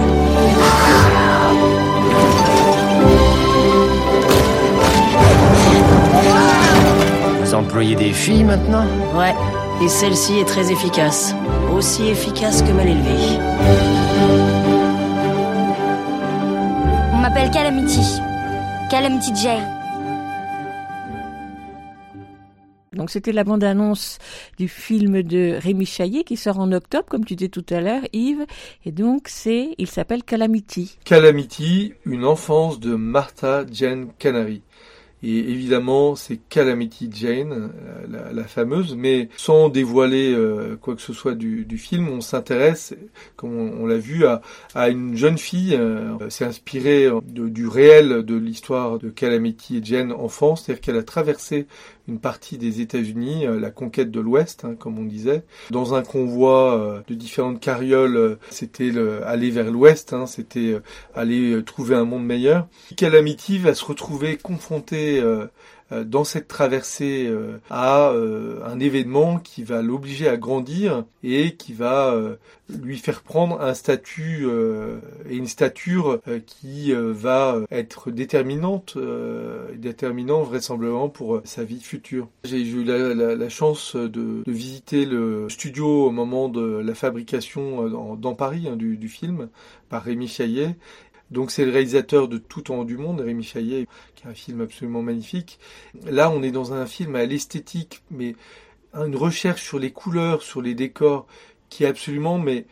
Vous employez des filles maintenant Ouais, et celle-ci est très efficace. Aussi efficace que mal élevée. On m'appelle Calamity. Calamity Jane. Donc c'était la bande-annonce du film de Rémi Chaillet qui sort en octobre, comme tu disais tout à l'heure, Yves. Et donc c'est, il s'appelle Calamity. Calamity, une enfance de Martha Jane Canary. Et évidemment, c'est Calamity Jane, euh, la, fameuse, mais sans dévoiler euh, quoi que ce soit du, film, on s'intéresse, comme on, l'a vu, à, une jeune fille. euh, c'est inspiré du réel de l'histoire de Calamity Jane enfant, c'est-à-dire qu'elle a traversé une partie des États-Unis, euh, la conquête de l'Ouest, hein, comme on disait, dans un convoi euh, de différentes carrioles. euh, C'était le- aller vers l'Ouest, hein, c'était aller trouver un monde meilleur. Calamity va se retrouver confrontée euh, dans cette traversée euh, à euh, un événement qui va l'obliger à grandir et qui va euh, lui faire prendre un statut euh, et une stature euh, qui euh, va être déterminante, euh, déterminant vraisemblablement pour euh, sa vie future. J'ai eu la, chance de, visiter le studio au moment de la fabrication euh, dans, dans Paris hein, du, du film par Rémi Chaillet. Donc c'est le réalisateur de Tout en haut du monde, Rémi Chaillet, qui est un film absolument magnifique. Là, on est dans un film à l'esthétique, mais une recherche sur les couleurs, sur les décors, qui est absolument mais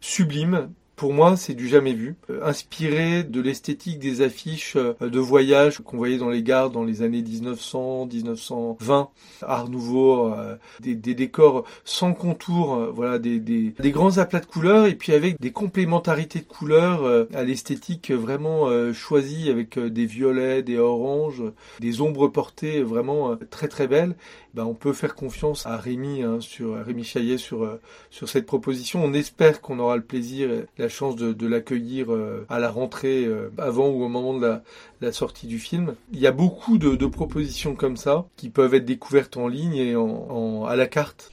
sublime. Pour moi, c'est du jamais vu. Euh, inspiré de l'esthétique des affiches euh, de voyage qu'on voyait dans les gares dans les années 1900, 1920, Art Nouveau, euh, des, décors sans contour, voilà, des, grands aplats de couleurs et puis avec des complémentarités de couleurs à l'esthétique vraiment choisie avec des violets, des oranges, des ombres portées vraiment très très belles. Ben, on peut faire confiance à Rémi hein, sur à Rémi Chaillet sur sur cette proposition. On espère qu'on aura le plaisir, la chance de, l'accueillir euh, à la rentrée, euh, avant ou au moment de la, sortie du film. Il y a beaucoup de, propositions comme ça qui peuvent être découvertes en ligne et à la carte.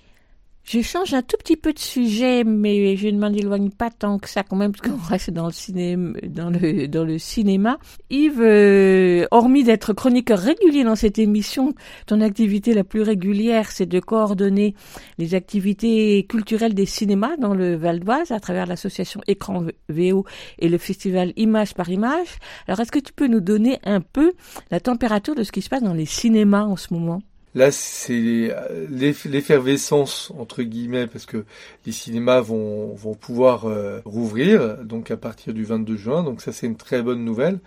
Je change un tout petit peu de sujet, mais je ne m'en éloigne pas tant que ça quand même, parce qu'on reste dans le cinéma. Dans le, dans le cinéma. Yves, euh, hormis d'être chroniqueur régulier dans cette émission, ton activité la plus régulière, c'est de coordonner les activités culturelles des cinémas dans le Val d'Oise à travers l'association Écran VO et le festival Image par Image. Alors, est-ce que tu peux nous donner un peu la température de ce qui se passe dans les cinémas en ce moment? Là, c'est l'eff- l'effervescence entre guillemets parce que les cinémas vont vont pouvoir euh, rouvrir donc à partir du 22 juin. Donc ça, c'est une très bonne nouvelle.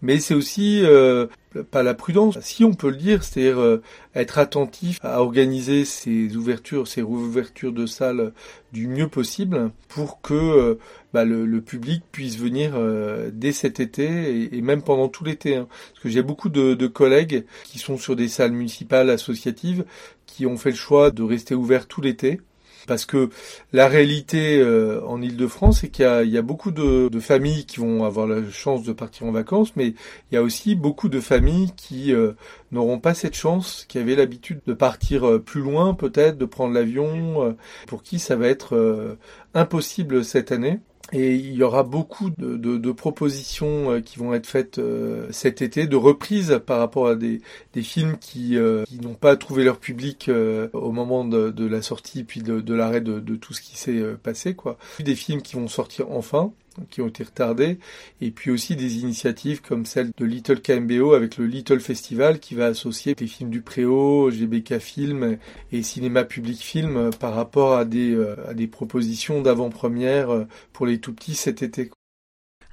Mais c'est aussi euh, pas la prudence, si on peut le dire, c'est-à-dire euh, être attentif à organiser ces ouvertures, ces rouvertures de salles du mieux possible pour que euh, bah, le, le public puisse venir euh, dès cet été et, et même pendant tout l'été. hein. Parce que j'ai beaucoup de, de collègues qui sont sur des salles municipales associatives qui ont fait le choix de rester ouverts tout l'été. Parce que la réalité euh, en Ile-de-France, c'est qu'il y y a beaucoup de, de familles qui vont avoir la chance de partir en vacances, mais il y a aussi beaucoup de familles qui euh, n'auront pas cette chance, qui avaient l'habitude de partir euh, plus loin peut-être, de prendre l'avion, euh, pour qui ça va être euh, impossible cette année. Et il y aura beaucoup de, propositions euh, qui vont être faites euh, cet été, de reprises par rapport à des, films qui, euh, qui n'ont pas trouvé leur public au moment de, de la sortie puis de, l'arrêt de, tout ce qui s'est passé. quoi. Des films qui vont sortir enfin. Qui ont été retardés, et puis aussi des initiatives comme celle de Little KMBO avec le Little Festival qui va associer des films du Préau, GBK Film et Cinéma Public Film par rapport à des, euh, à des propositions d'avant-première euh, pour les tout petits cet été.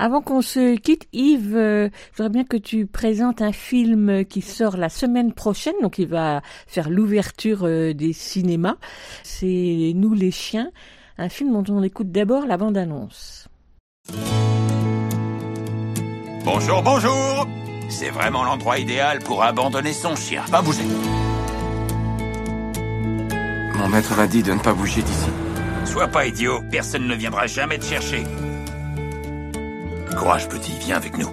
Avant qu'on se quitte, Yves, euh, je voudrais bien que tu présentes un film qui sort la semaine prochaine, donc il va faire l'ouverture des cinémas. C'est Nous les chiens, un film dont on écoute d'abord la bande-annonce. Bonjour, bonjour C'est vraiment l'endroit idéal pour abandonner son chien. Pas bouger. Mon maître m'a dit de ne pas bouger d'ici. Sois pas idiot, personne ne viendra jamais te chercher. Courage petit, viens avec nous.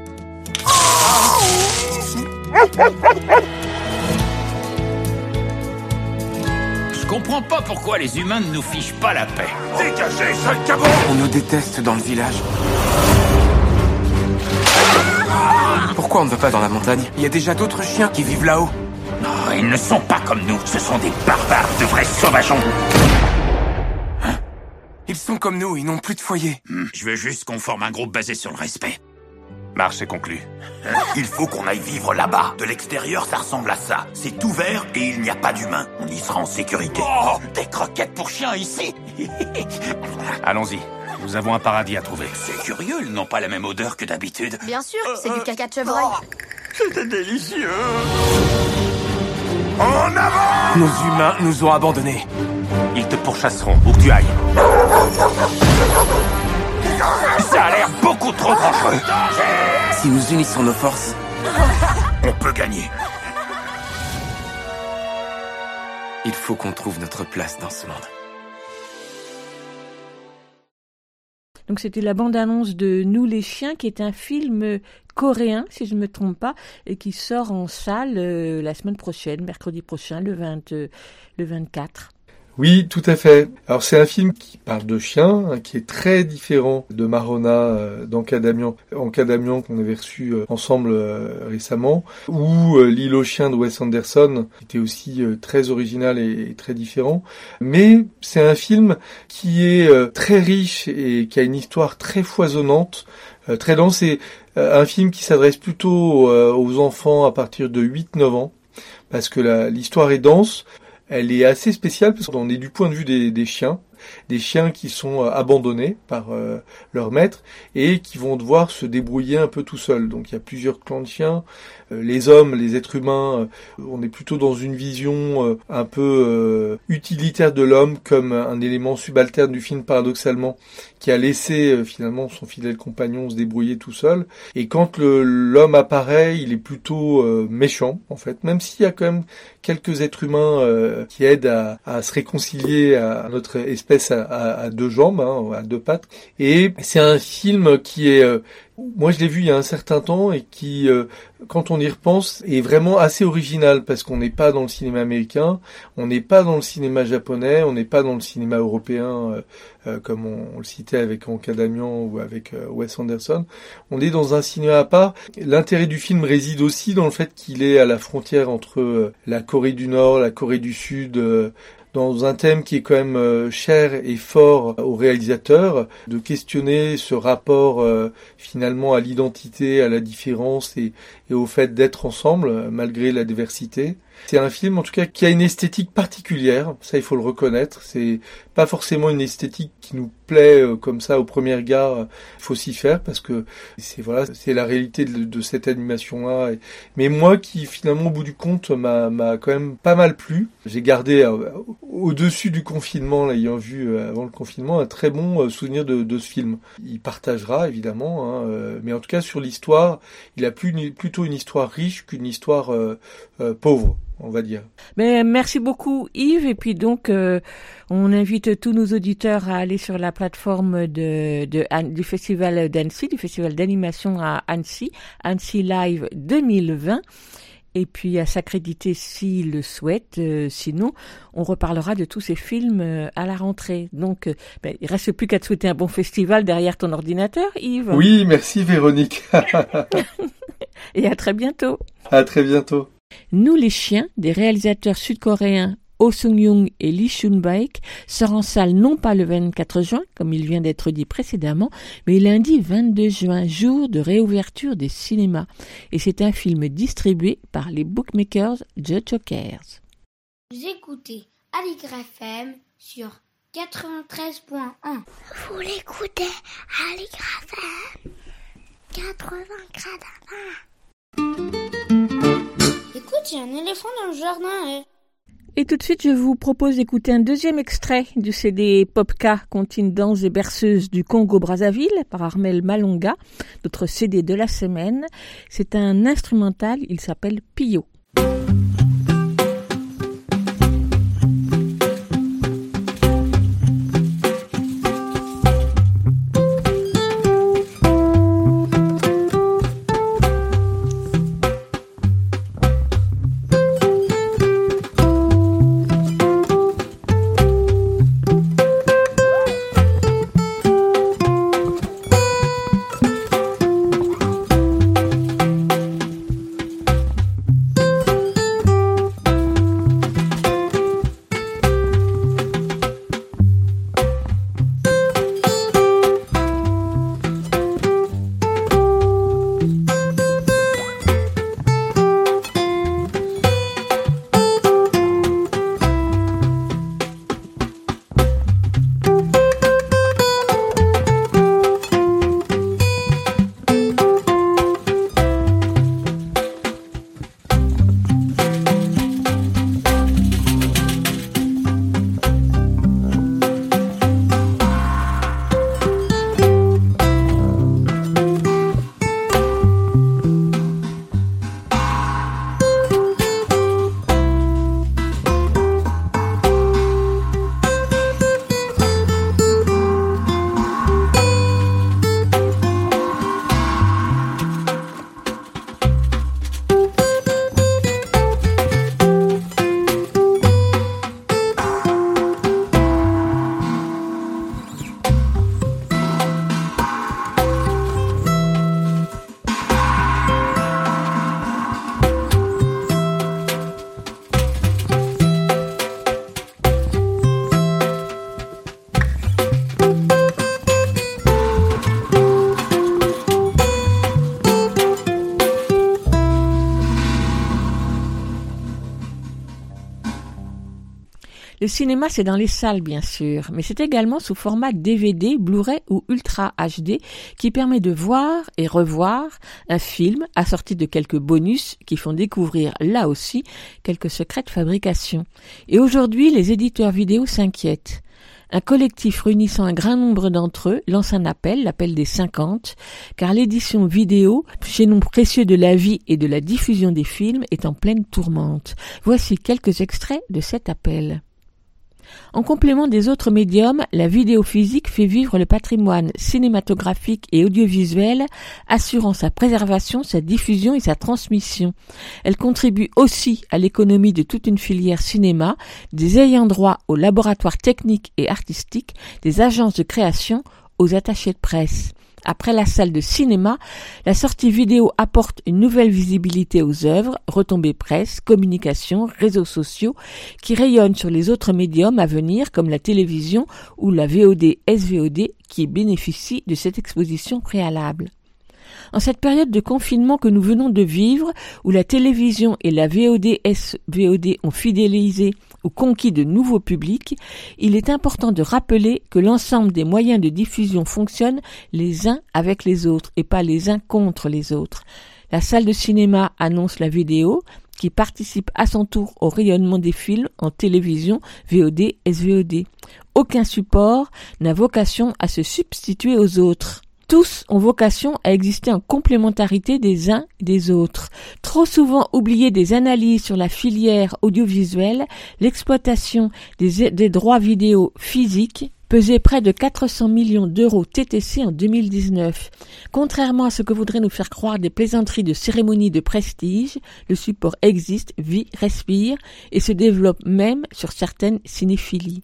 Je comprends pas pourquoi les humains ne nous fichent pas la paix. Dégagez, sale cabot On nous déteste dans le village. Pourquoi on ne va pas dans la montagne? Il y a déjà d'autres chiens qui vivent là-haut. Non, ils ne sont pas comme nous. Ce sont des barbares, de vrais sauvageons. Hein? Ils sont comme nous, ils n'ont plus de foyer. Hmm, je veux juste qu'on forme un groupe basé sur le respect. Marche est conclue. Il faut qu'on aille vivre là-bas. De l'extérieur, ça ressemble à ça. C'est ouvert et il n'y a pas d'humains. On y sera en sécurité. Oh, des croquettes pour chiens ici Allons-y. Nous avons un paradis à trouver. C'est curieux, ils n'ont pas la même odeur que d'habitude. Bien sûr, c'est du caca de chevreuil. C'était délicieux. En avant Nos humains nous ont abandonnés. Ils te pourchasseront où que tu ailles. Beaucoup trop dangereux. Si nous unissons nos forces, on peut gagner. Il faut qu'on trouve notre place dans ce monde. Donc c'était la bande-annonce de Nous les chiens, qui est un film coréen, si je ne me trompe pas, et qui sort en salle euh, la semaine prochaine, mercredi prochain, le, 20, euh, le 24. Oui, tout à fait. Alors c'est un film qui parle de chiens, hein, qui est très différent de Marona euh, dans Cadamian, en Cadamian qu'on avait reçu euh, ensemble euh, récemment, ou euh, L'île aux chiens de Wes Anderson, qui était aussi très original et, et, très différent. Mais c'est un film qui est très riche et qui a une histoire très foisonnante, très dense. C'est un film qui s'adresse plutôt aux enfants à partir de 8-9 ans, parce que l'histoire est dense elle est assez spéciale parce qu'on est du point de vue des, chiens, des chiens qui sont euh, abandonnés par euh, leur maître et qui vont devoir se débrouiller un peu tout seuls. Donc il y a plusieurs clans de chiens. Euh, les hommes, les êtres humains, on est plutôt dans une vision un peu utilitaire de l'homme comme un élément subalterne du film paradoxalement qui a laissé finalement son fidèle compagnon se débrouiller tout seul. Et quand l'homme apparaît, il est plutôt méchant en fait, même s'il y a quand même quelques êtres humains qui aident à, se réconcilier à notre espèce à, deux jambes, hein, à deux pattes. Et c'est un film qui est, euh, moi je l'ai vu il y a un certain temps et qui, euh, quand on y repense, est vraiment assez original parce qu'on n'est pas dans le cinéma américain, on n'est pas dans le cinéma japonais, on n'est pas dans le cinéma européen euh, euh comme on, le citait avec Anka Damian ou avec euh, Wes Anderson. On est dans un cinéma à part. L'intérêt du film réside aussi dans le fait qu'il est à la frontière entre la Corée du Nord, la Corée du Sud, dans un thème qui est quand même euh, cher et fort au réalisateur, de questionner ce rapport euh, finalement à l'identité, à la différence et, et au fait d'être ensemble malgré la diversité. C'est un film en tout cas qui a une esthétique particulière, ça il faut le reconnaître. C'est pas forcément une esthétique qui nous plaît euh, comme ça au premier regard. Il faut s'y faire parce que c'est voilà, c'est la réalité de, de cette animation là. Mais moi qui finalement au bout du compte m'a m'a quand même pas mal plu. J'ai gardé euh, au-dessus du confinement, l'ayant vu euh, avant le confinement, un très bon euh, souvenir de, de ce film. Il partagera évidemment, hein, euh, mais en tout cas sur l'histoire, il a plus une, plutôt une histoire riche qu'une histoire euh, pauvre on va dire. Mais merci beaucoup Yves et puis donc euh, on invite tous nos auditeurs à aller sur la plateforme de, de du festival d'Annecy, du festival d'animation à Annecy, Annecy Live 2020 et puis à s'accréditer s'il le souhaite. Euh, sinon, on reparlera de tous ces films euh, à la rentrée. Donc, euh, ben, il reste plus qu'à te souhaiter un bon festival derrière ton ordinateur, Yves. Oui, merci Véronique. et à très bientôt. À très bientôt. Nous les chiens, des réalisateurs sud-coréens Oh Sung-young et Lee Shun-baek sort en salle non pas le 24 juin, comme il vient d'être dit précédemment, mais lundi 22 juin, jour de réouverture des cinémas. Et c'est un film distribué par les bookmakers The Jokers. Vous écoutez Aligre FM sur 93.1. Vous l'écoutez FM 80 Écoute, il y a un éléphant dans le jardin. hein. Et tout de suite, je vous propose d'écouter un deuxième extrait du CD Popka Contine danse et berceuse du Congo-Brazzaville par Armel Malonga, notre CD de la semaine. C'est un instrumental, il s'appelle Pio. Cinéma, c'est dans les salles, bien sûr, mais c'est également sous format DVD, Blu-ray ou Ultra HD qui permet de voir et revoir un film assorti de quelques bonus qui font découvrir, là aussi, quelques secrets de fabrication. Et aujourd'hui, les éditeurs vidéo s'inquiètent. Un collectif réunissant un grand nombre d'entre eux lance un appel, l'appel des 50, car l'édition vidéo, chaînon précieux de la vie et de la diffusion des films, est en pleine tourmente. Voici quelques extraits de cet appel. En complément des autres médiums, la vidéo physique fait vivre le patrimoine cinématographique et audiovisuel, assurant sa préservation, sa diffusion et sa transmission. Elle contribue aussi à l'économie de toute une filière cinéma, des ayants droit aux laboratoires techniques et artistiques, des agences de création, aux attachés de presse. Après la salle de cinéma, la sortie vidéo apporte une nouvelle visibilité aux œuvres, retombées presse, communication, réseaux sociaux, qui rayonnent sur les autres médiums à venir comme la télévision ou la VOD SVOD qui bénéficient de cette exposition préalable. En cette période de confinement que nous venons de vivre, où la télévision et la VOD SVOD ont fidélisé ou conquis de nouveaux publics, il est important de rappeler que l'ensemble des moyens de diffusion fonctionnent les uns avec les autres et pas les uns contre les autres. La salle de cinéma annonce la vidéo, qui participe à son tour au rayonnement des films en télévision, VOD, SVOD. Aucun support n'a vocation à se substituer aux autres. Tous ont vocation à exister en complémentarité des uns et des autres. Trop souvent oublié des analyses sur la filière audiovisuelle, l'exploitation des, droits vidéo physiques pesait près de 400 millions d'euros TTC en 2019. Contrairement à ce que voudraient nous faire croire des plaisanteries de cérémonies de prestige, le support existe, vit, respire et se développe même sur certaines cinéphilies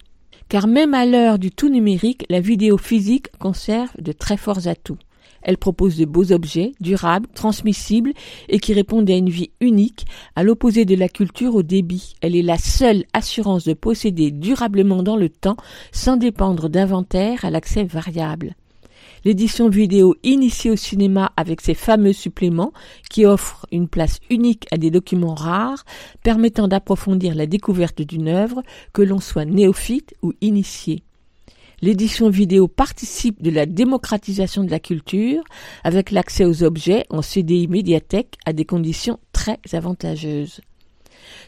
car même à l'heure du tout numérique, la vidéo physique conserve de très forts atouts. Elle propose de beaux objets, durables, transmissibles et qui répondent à une vie unique, à l'opposé de la culture au débit. Elle est la seule assurance de posséder durablement dans le temps sans dépendre d'inventaire à l'accès variable. L'édition vidéo initiée au cinéma avec ses fameux suppléments qui offrent une place unique à des documents rares permettant d'approfondir la découverte d'une œuvre que l'on soit néophyte ou initié. L'édition vidéo participe de la démocratisation de la culture avec l'accès aux objets en CDI médiathèque à des conditions très avantageuses.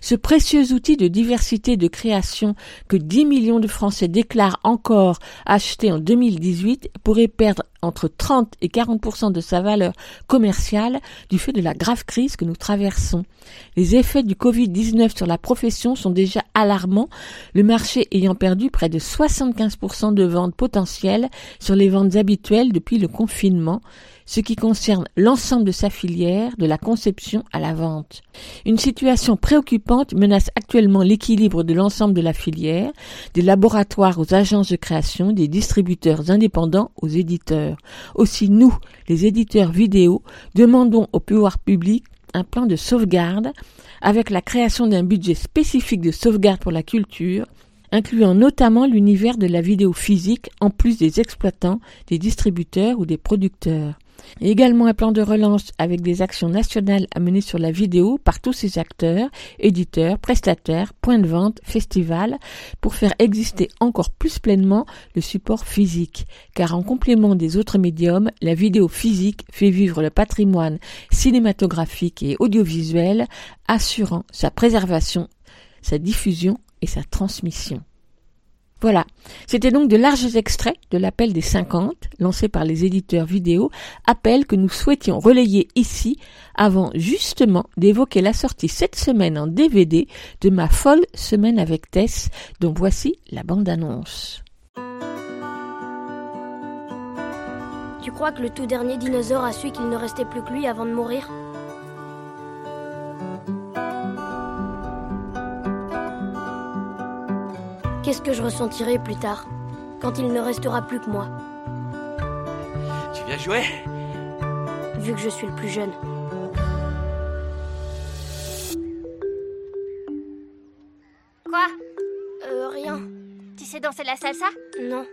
Ce précieux outil de diversité de création que 10 millions de Français déclarent encore acheter en 2018 pourrait perdre entre 30 et 40% de sa valeur commerciale du fait de la grave crise que nous traversons. Les effets du Covid-19 sur la profession sont déjà alarmants, le marché ayant perdu près de 75% de ventes potentielles sur les ventes habituelles depuis le confinement, ce qui concerne l'ensemble de sa filière, de la conception à la vente. Une situation préoccupante menace actuellement l'équilibre de l'ensemble de la filière, des laboratoires aux agences de création, des distributeurs indépendants aux éditeurs. Aussi nous, les éditeurs vidéo, demandons au pouvoir public un plan de sauvegarde avec la création d'un budget spécifique de sauvegarde pour la culture, incluant notamment l'univers de la vidéo physique en plus des exploitants, des distributeurs ou des producteurs et également un plan de relance avec des actions nationales à mener sur la vidéo par tous ces acteurs, éditeurs, prestataires, points de vente, festivals, pour faire exister encore plus pleinement le support physique. Car en complément des autres médiums, la vidéo physique fait vivre le patrimoine cinématographique et audiovisuel, assurant sa préservation, sa diffusion et sa transmission. Voilà. C'était donc de larges extraits de l'appel des 50, lancé par les éditeurs vidéo, appel que nous souhaitions relayer ici avant justement d'évoquer la sortie cette semaine en DVD de ma folle semaine avec Tess, dont voici la bande-annonce. Tu crois que le tout dernier dinosaure a su qu'il ne restait plus que lui avant de mourir? Qu'est-ce que je ressentirai plus tard, quand il ne restera plus que moi Tu viens jouer Vu que je suis le plus jeune. Quoi? Euh, rien. Tu sais danser la salsa? Non.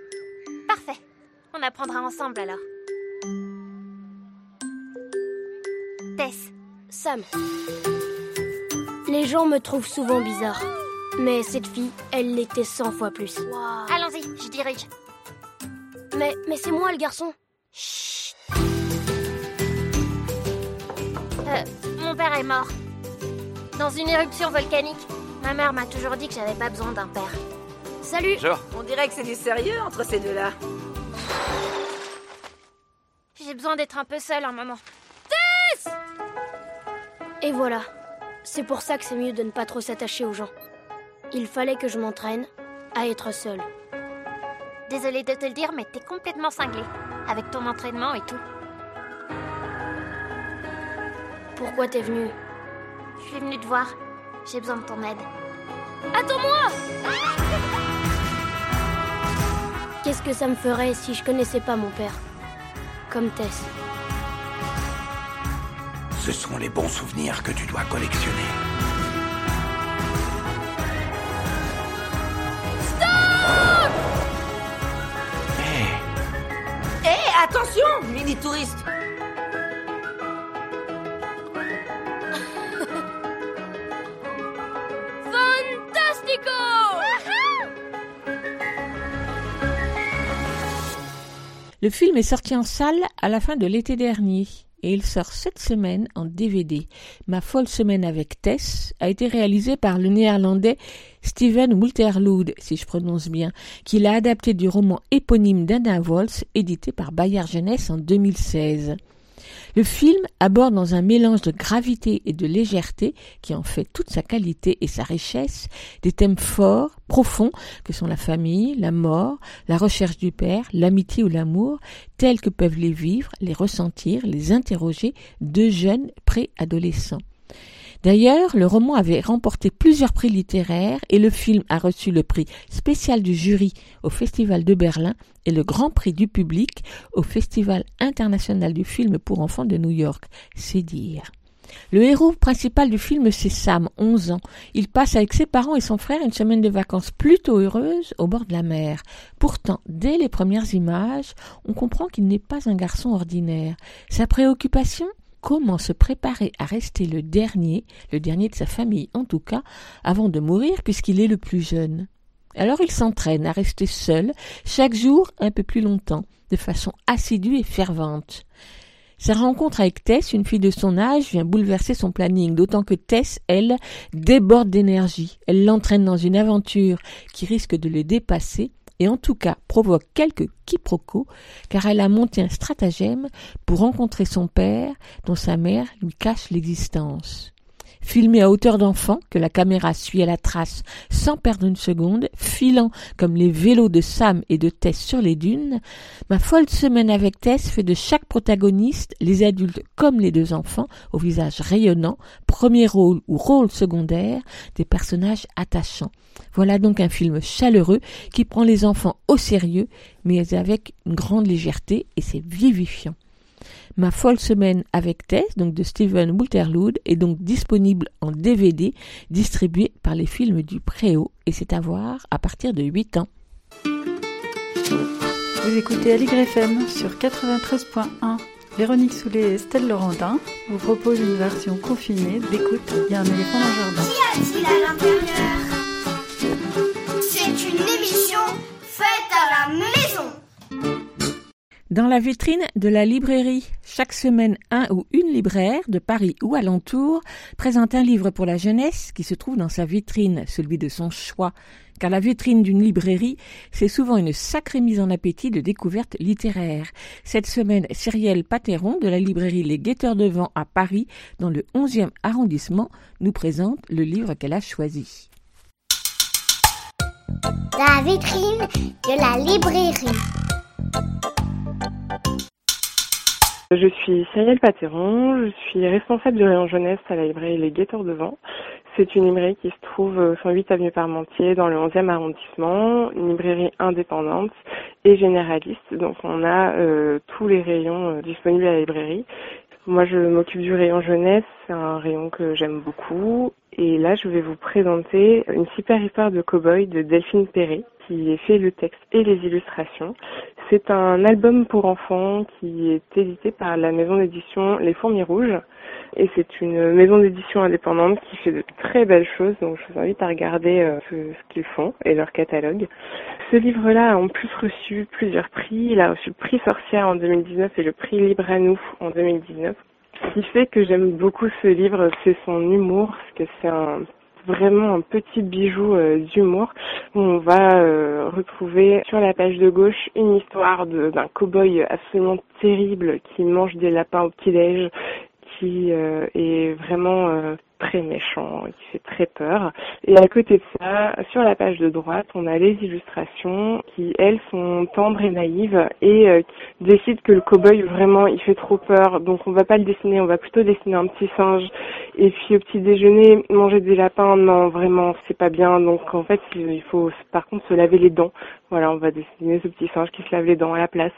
Parfait. On apprendra ensemble alors. Tess. Sam. Les gens me trouvent souvent bizarre. Mais cette fille, elle l'était cent fois plus. Allons-y, je dirige. Mais, mais c'est moi le garçon. Chut. Euh, mon père est mort. Dans une éruption volcanique. Ma mère m'a toujours dit que j'avais pas besoin d'un père. Salut Bonjour. On dirait que c'est du sérieux entre ces deux-là. J'ai besoin d'être un peu seule un moment. Tess Et voilà. C'est pour ça que c'est mieux de ne pas trop s'attacher aux gens. Il fallait que je m'entraîne à être seule. Désolée de te le dire, mais t'es complètement cinglée. Avec ton entraînement et tout. Pourquoi t'es venue? Je suis venue te voir. J'ai besoin de ton aide. Attends-moi Qu'est-ce que ça me ferait si je connaissais pas mon père? Comme Tess. Ce sont les bons souvenirs que tu dois collectionner. Attention, mini touriste Fantastico! Le film est sorti en salle à la fin de l'été dernier et il sort cette semaine en DVD. Ma folle semaine avec Tess a été réalisé par le néerlandais Steven Multerlood, si je prononce bien, qui l'a adapté du roman éponyme d'Anna Woltz, édité par Bayard Jeunesse en 2016. Le film aborde dans un mélange de gravité et de légèreté qui en fait toute sa qualité et sa richesse des thèmes forts, profonds que sont la famille, la mort, la recherche du père, l'amitié ou l'amour, tels que peuvent les vivre, les ressentir, les interroger deux jeunes préadolescents. D'ailleurs, le roman avait remporté plusieurs prix littéraires et le film a reçu le prix spécial du jury au Festival de Berlin et le grand prix du public au Festival international du film pour enfants de New York. C'est dire. Le héros principal du film, c'est Sam, 11 ans. Il passe avec ses parents et son frère une semaine de vacances plutôt heureuse au bord de la mer. Pourtant, dès les premières images, on comprend qu'il n'est pas un garçon ordinaire. Sa préoccupation? Comment se préparer à rester le dernier, le dernier de sa famille en tout cas, avant de mourir puisqu'il est le plus jeune. Alors il s'entraîne à rester seul, chaque jour un peu plus longtemps, de façon assidue et fervente. Sa rencontre avec Tess, une fille de son âge, vient bouleverser son planning, d'autant que Tess, elle, déborde d'énergie. Elle l'entraîne dans une aventure qui risque de le dépasser et en tout cas provoque quelques quiproquos car elle a monté un stratagème pour rencontrer son père dont sa mère lui cache l'existence filmé à hauteur d'enfant, que la caméra suit à la trace sans perdre une seconde, filant comme les vélos de Sam et de Tess sur les dunes, ma folle semaine avec Tess fait de chaque protagoniste, les adultes comme les deux enfants, au visage rayonnant, premier rôle ou rôle secondaire, des personnages attachants. Voilà donc un film chaleureux qui prend les enfants au sérieux, mais avec une grande légèreté et c'est vivifiant. Ma folle semaine avec Tess, donc de Steven Wulterlood, est donc disponible en DVD, distribué par les films du Préau, et c'est à voir à partir de 8 ans. Vous écoutez Aligre FM sur 93.1. Véronique Soulet et Estelle Laurentin vous proposent une version confinée d'écoute Il y a un éléphant dans le jardin. Qu'y a-t-il à l'intérieur? C'est une émission faite à la maison. Dans la vitrine de la librairie, chaque semaine un ou une libraire de Paris ou alentour présente un livre pour la jeunesse qui se trouve dans sa vitrine, celui de son choix, car la vitrine d'une librairie, c'est souvent une sacrée mise en appétit de découvertes littéraires. Cette semaine, Cyrielle Pateron de la librairie Les Guetteurs de Vent à Paris, dans le 11e arrondissement, nous présente le livre qu'elle a choisi. La vitrine de la librairie. Je suis Cyrielle Pateron, je suis responsable du rayon jeunesse à la librairie Les Guetteurs de Vent. C'est une librairie qui se trouve au 108 avenue Parmentier dans le 11e arrondissement, une librairie indépendante et généraliste. Donc on a euh, tous les rayons euh, disponibles à la librairie. Moi je m'occupe du rayon jeunesse, c'est un rayon que j'aime beaucoup. Et là je vais vous présenter une super histoire de cow-boy de Delphine Perret qui fait le texte et les illustrations. C'est un album pour enfants qui est édité par la maison d'édition Les Fourmis Rouges. Et c'est une maison d'édition indépendante qui fait de très belles choses, donc je vous invite à regarder euh, ce, qu'ils font et leur catalogue. Ce livre-là a en plus reçu plusieurs prix. Il a reçu le prix Sorcière en 2019 et le prix Libre à nous en 2019. Ce qui fait que j'aime beaucoup ce livre, c'est son humour, parce que c'est un vraiment un petit bijou euh, d'humour où on va euh, retrouver sur la page de gauche une histoire d'un cow-boy absolument terrible qui mange des lapins au petit-déj, qui euh, est vraiment euh, très méchant, qui fait très peur. Et à côté de ça, sur la page de droite, on a les illustrations qui, elles, sont tendres et naïves et euh, décident que le cow-boy, vraiment, il fait trop peur. Donc on va pas le dessiner, on va plutôt dessiner un petit singe. Et puis au petit déjeuner, manger des lapins, non, vraiment, c'est pas bien. Donc en fait, il faut par contre se laver les dents. Voilà, on va dessiner ce petit singe qui se lave les dents à la place.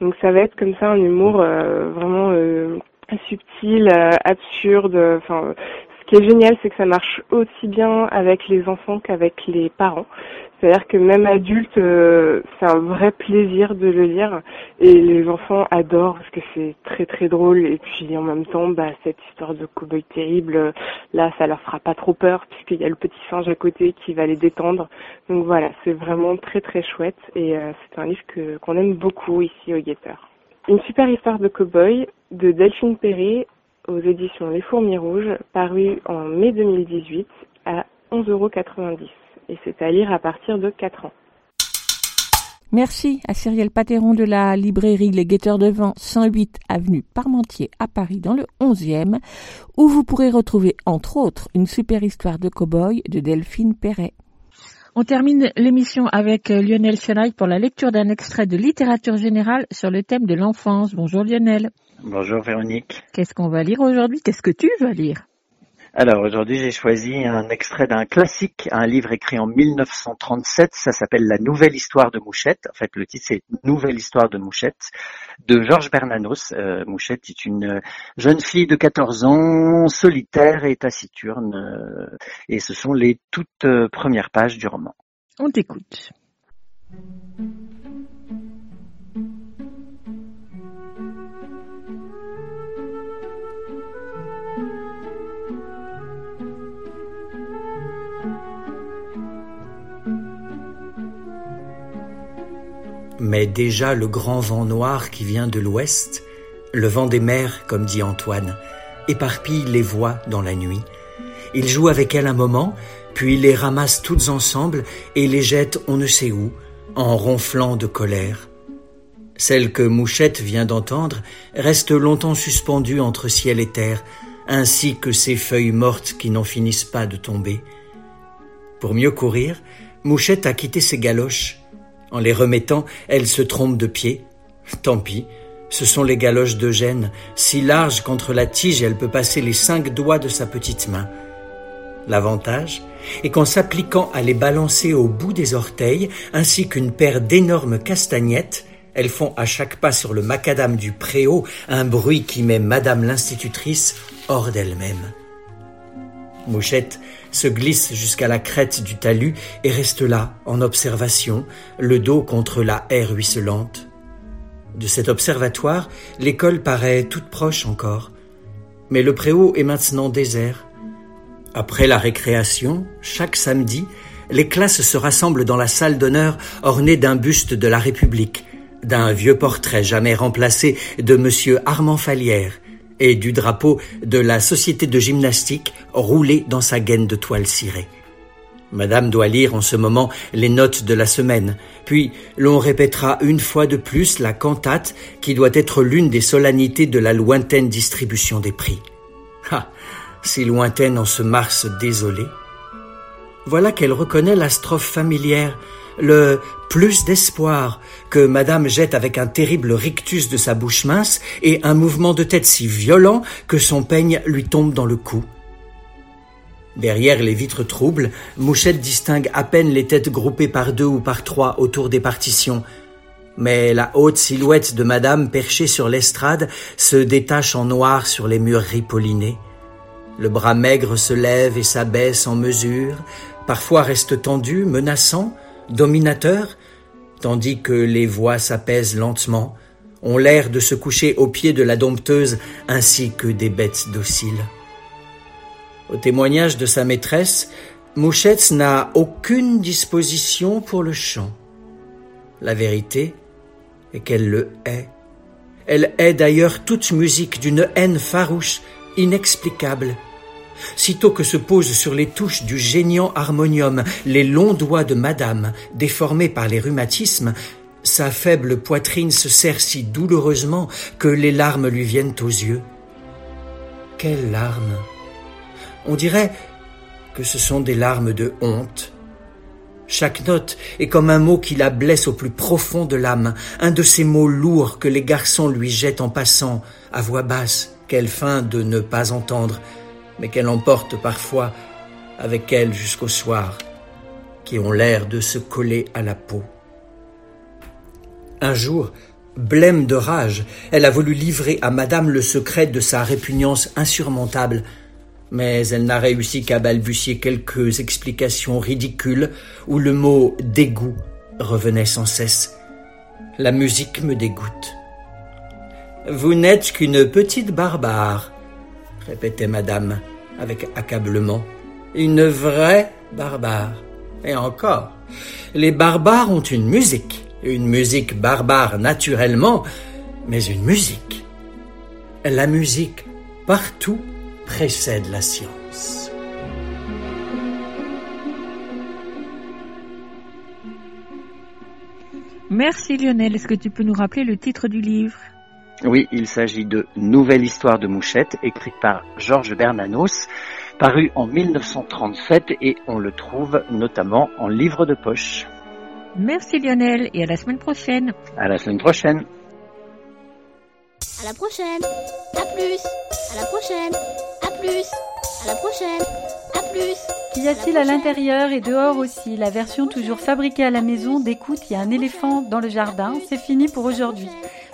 Donc ça va être comme ça un humour euh, vraiment euh, subtil, euh, absurde. Enfin, ce qui est génial, c'est que ça marche aussi bien avec les enfants qu'avec les parents. C'est-à-dire que même adulte, euh, c'est un vrai plaisir de le lire et les enfants adorent parce que c'est très très drôle et puis en même temps, bah, cette histoire de cow-boy terrible, là, ça leur fera pas trop peur puisqu'il y a le petit singe à côté qui va les détendre. Donc voilà, c'est vraiment très très chouette et euh, c'est un livre que qu'on aime beaucoup ici au Guetteur. Une super histoire de cow-boy de Delphine Perret aux éditions Les Fourmis Rouges, paru en mai 2018 à 11,90 euros. Et c'est à lire à partir de 4 ans. Merci à Cyrielle Pateron de la librairie Les Guetteurs de Vent, 108 avenue Parmentier à Paris dans le 11e, où vous pourrez retrouver entre autres une super histoire de cow-boy de Delphine Perret. On termine l'émission avec euh, Lionel Chenaille pour la lecture d'un extrait de littérature générale sur le thème de l'enfance. Bonjour Lionel. Bonjour Véronique. Qu'est-ce qu'on va lire aujourd'hui? Qu'est-ce que tu vas lire? Alors aujourd'hui j'ai choisi un extrait d'un classique, un livre écrit en 1937, ça s'appelle La Nouvelle Histoire de Mouchette, en fait le titre c'est Nouvelle Histoire de Mouchette, de Georges Bernanos. Euh, Mouchette est une jeune fille de 14 ans, solitaire et taciturne, euh, et ce sont les toutes euh, premières pages du roman. On t'écoute. Mais déjà le grand vent noir qui vient de l'ouest, le vent des mers, comme dit Antoine, éparpille les voix dans la nuit. Il joue avec elles un moment, puis les ramasse toutes ensemble et les jette on ne sait où, en ronflant de colère. Celle que Mouchette vient d'entendre reste longtemps suspendue entre ciel et terre, ainsi que ces feuilles mortes qui n'en finissent pas de tomber. Pour mieux courir, Mouchette a quitté ses galoches en les remettant, elle se trompe de pied. Tant pis, ce sont les galoches d'Eugène, si larges qu'entre la tige elle peut passer les cinq doigts de sa petite main. L'avantage est qu'en s'appliquant à les balancer au bout des orteils, ainsi qu'une paire d'énormes castagnettes, elles font à chaque pas sur le macadam du préau un bruit qui met Madame l'institutrice hors d'elle-même. Mouchette se glisse jusqu'à la crête du talus et reste là, en observation, le dos contre la haie ruisselante. De cet observatoire, l'école paraît toute proche encore. Mais le préau est maintenant désert. Après la récréation, chaque samedi, les classes se rassemblent dans la salle d'honneur ornée d'un buste de la République, d'un vieux portrait jamais remplacé de monsieur Armand Falière, et du drapeau de la société de gymnastique roulé dans sa gaine de toile cirée. Madame doit lire en ce moment les notes de la semaine, puis l'on répétera une fois de plus la cantate qui doit être l'une des solennités de la lointaine distribution des prix. Ah, si lointaine en ce mars désolé. Voilà qu'elle reconnaît la strophe familière le plus d'espoir que madame jette avec un terrible rictus de sa bouche mince et un mouvement de tête si violent que son peigne lui tombe dans le cou. Derrière les vitres troubles, Mouchette distingue à peine les têtes groupées par deux ou par trois autour des partitions. Mais la haute silhouette de madame perchée sur l'estrade se détache en noir sur les murs ripollinés. Le bras maigre se lève et s'abaisse en mesure, parfois reste tendu, menaçant, dominateur, tandis que les voix s'apaisent lentement, ont l'air de se coucher au pied de la dompteuse ainsi que des bêtes dociles. Au témoignage de sa maîtresse, Mouchette n'a aucune disposition pour le chant. La vérité est qu'elle le hait. Elle hait d'ailleurs toute musique d'une haine farouche, inexplicable, Sitôt que se posent sur les touches du géniant harmonium les longs doigts de madame, déformés par les rhumatismes, sa faible poitrine se serre si douloureusement que les larmes lui viennent aux yeux. Quelles larmes On dirait que ce sont des larmes de honte. Chaque note est comme un mot qui la blesse au plus profond de l'âme, un de ces mots lourds que les garçons lui jettent en passant, à voix basse, qu'elle feint de ne pas entendre, mais qu'elle emporte parfois avec elle jusqu'au soir, qui ont l'air de se coller à la peau. Un jour, blême de rage, elle a voulu livrer à madame le secret de sa répugnance insurmontable, mais elle n'a réussi qu'à balbutier quelques explications ridicules où le mot dégoût revenait sans cesse. La musique me dégoûte. Vous n'êtes qu'une petite barbare, répétait madame avec accablement. Une vraie barbare. Et encore, les barbares ont une musique, une musique barbare naturellement, mais une musique. La musique, partout, précède la science. Merci Lionel. Est-ce que tu peux nous rappeler le titre du livre? Oui, il s'agit de Nouvelle histoire de Mouchette, écrite par Georges Bernanos, paru en 1937 et on le trouve notamment en livre de poche. Merci Lionel et à la semaine prochaine. À la semaine prochaine. À la prochaine. À plus. À la prochaine. À plus. À la prochaine. À plus. Qu'y a-t-il à l'intérieur et dehors aussi? La version toujours fabriquée à la maison d'écoute, il y a un éléphant dans le jardin. C'est fini pour aujourd'hui.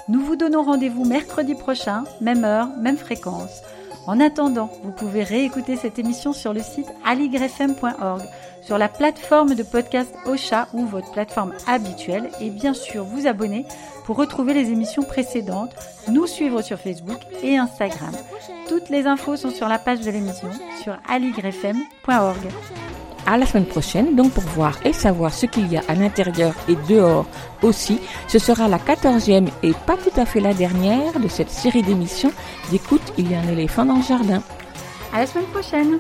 Nous vous donnons rendez-vous mercredi prochain, même heure, même fréquence. En attendant, vous pouvez réécouter cette émission sur le site aligrefm.org, sur la plateforme de podcast Ocha ou votre plateforme habituelle et bien sûr vous abonner pour retrouver les émissions précédentes, nous suivre sur Facebook et Instagram. Toutes les infos sont sur la page de l'émission sur aligrefm.org. À la semaine prochaine, donc pour voir et savoir ce qu'il y a à l'intérieur et dehors aussi. Ce sera la quatorzième et pas tout à fait la dernière de cette série d'émissions d'écoute Il y a un éléphant dans le jardin. À la semaine prochaine!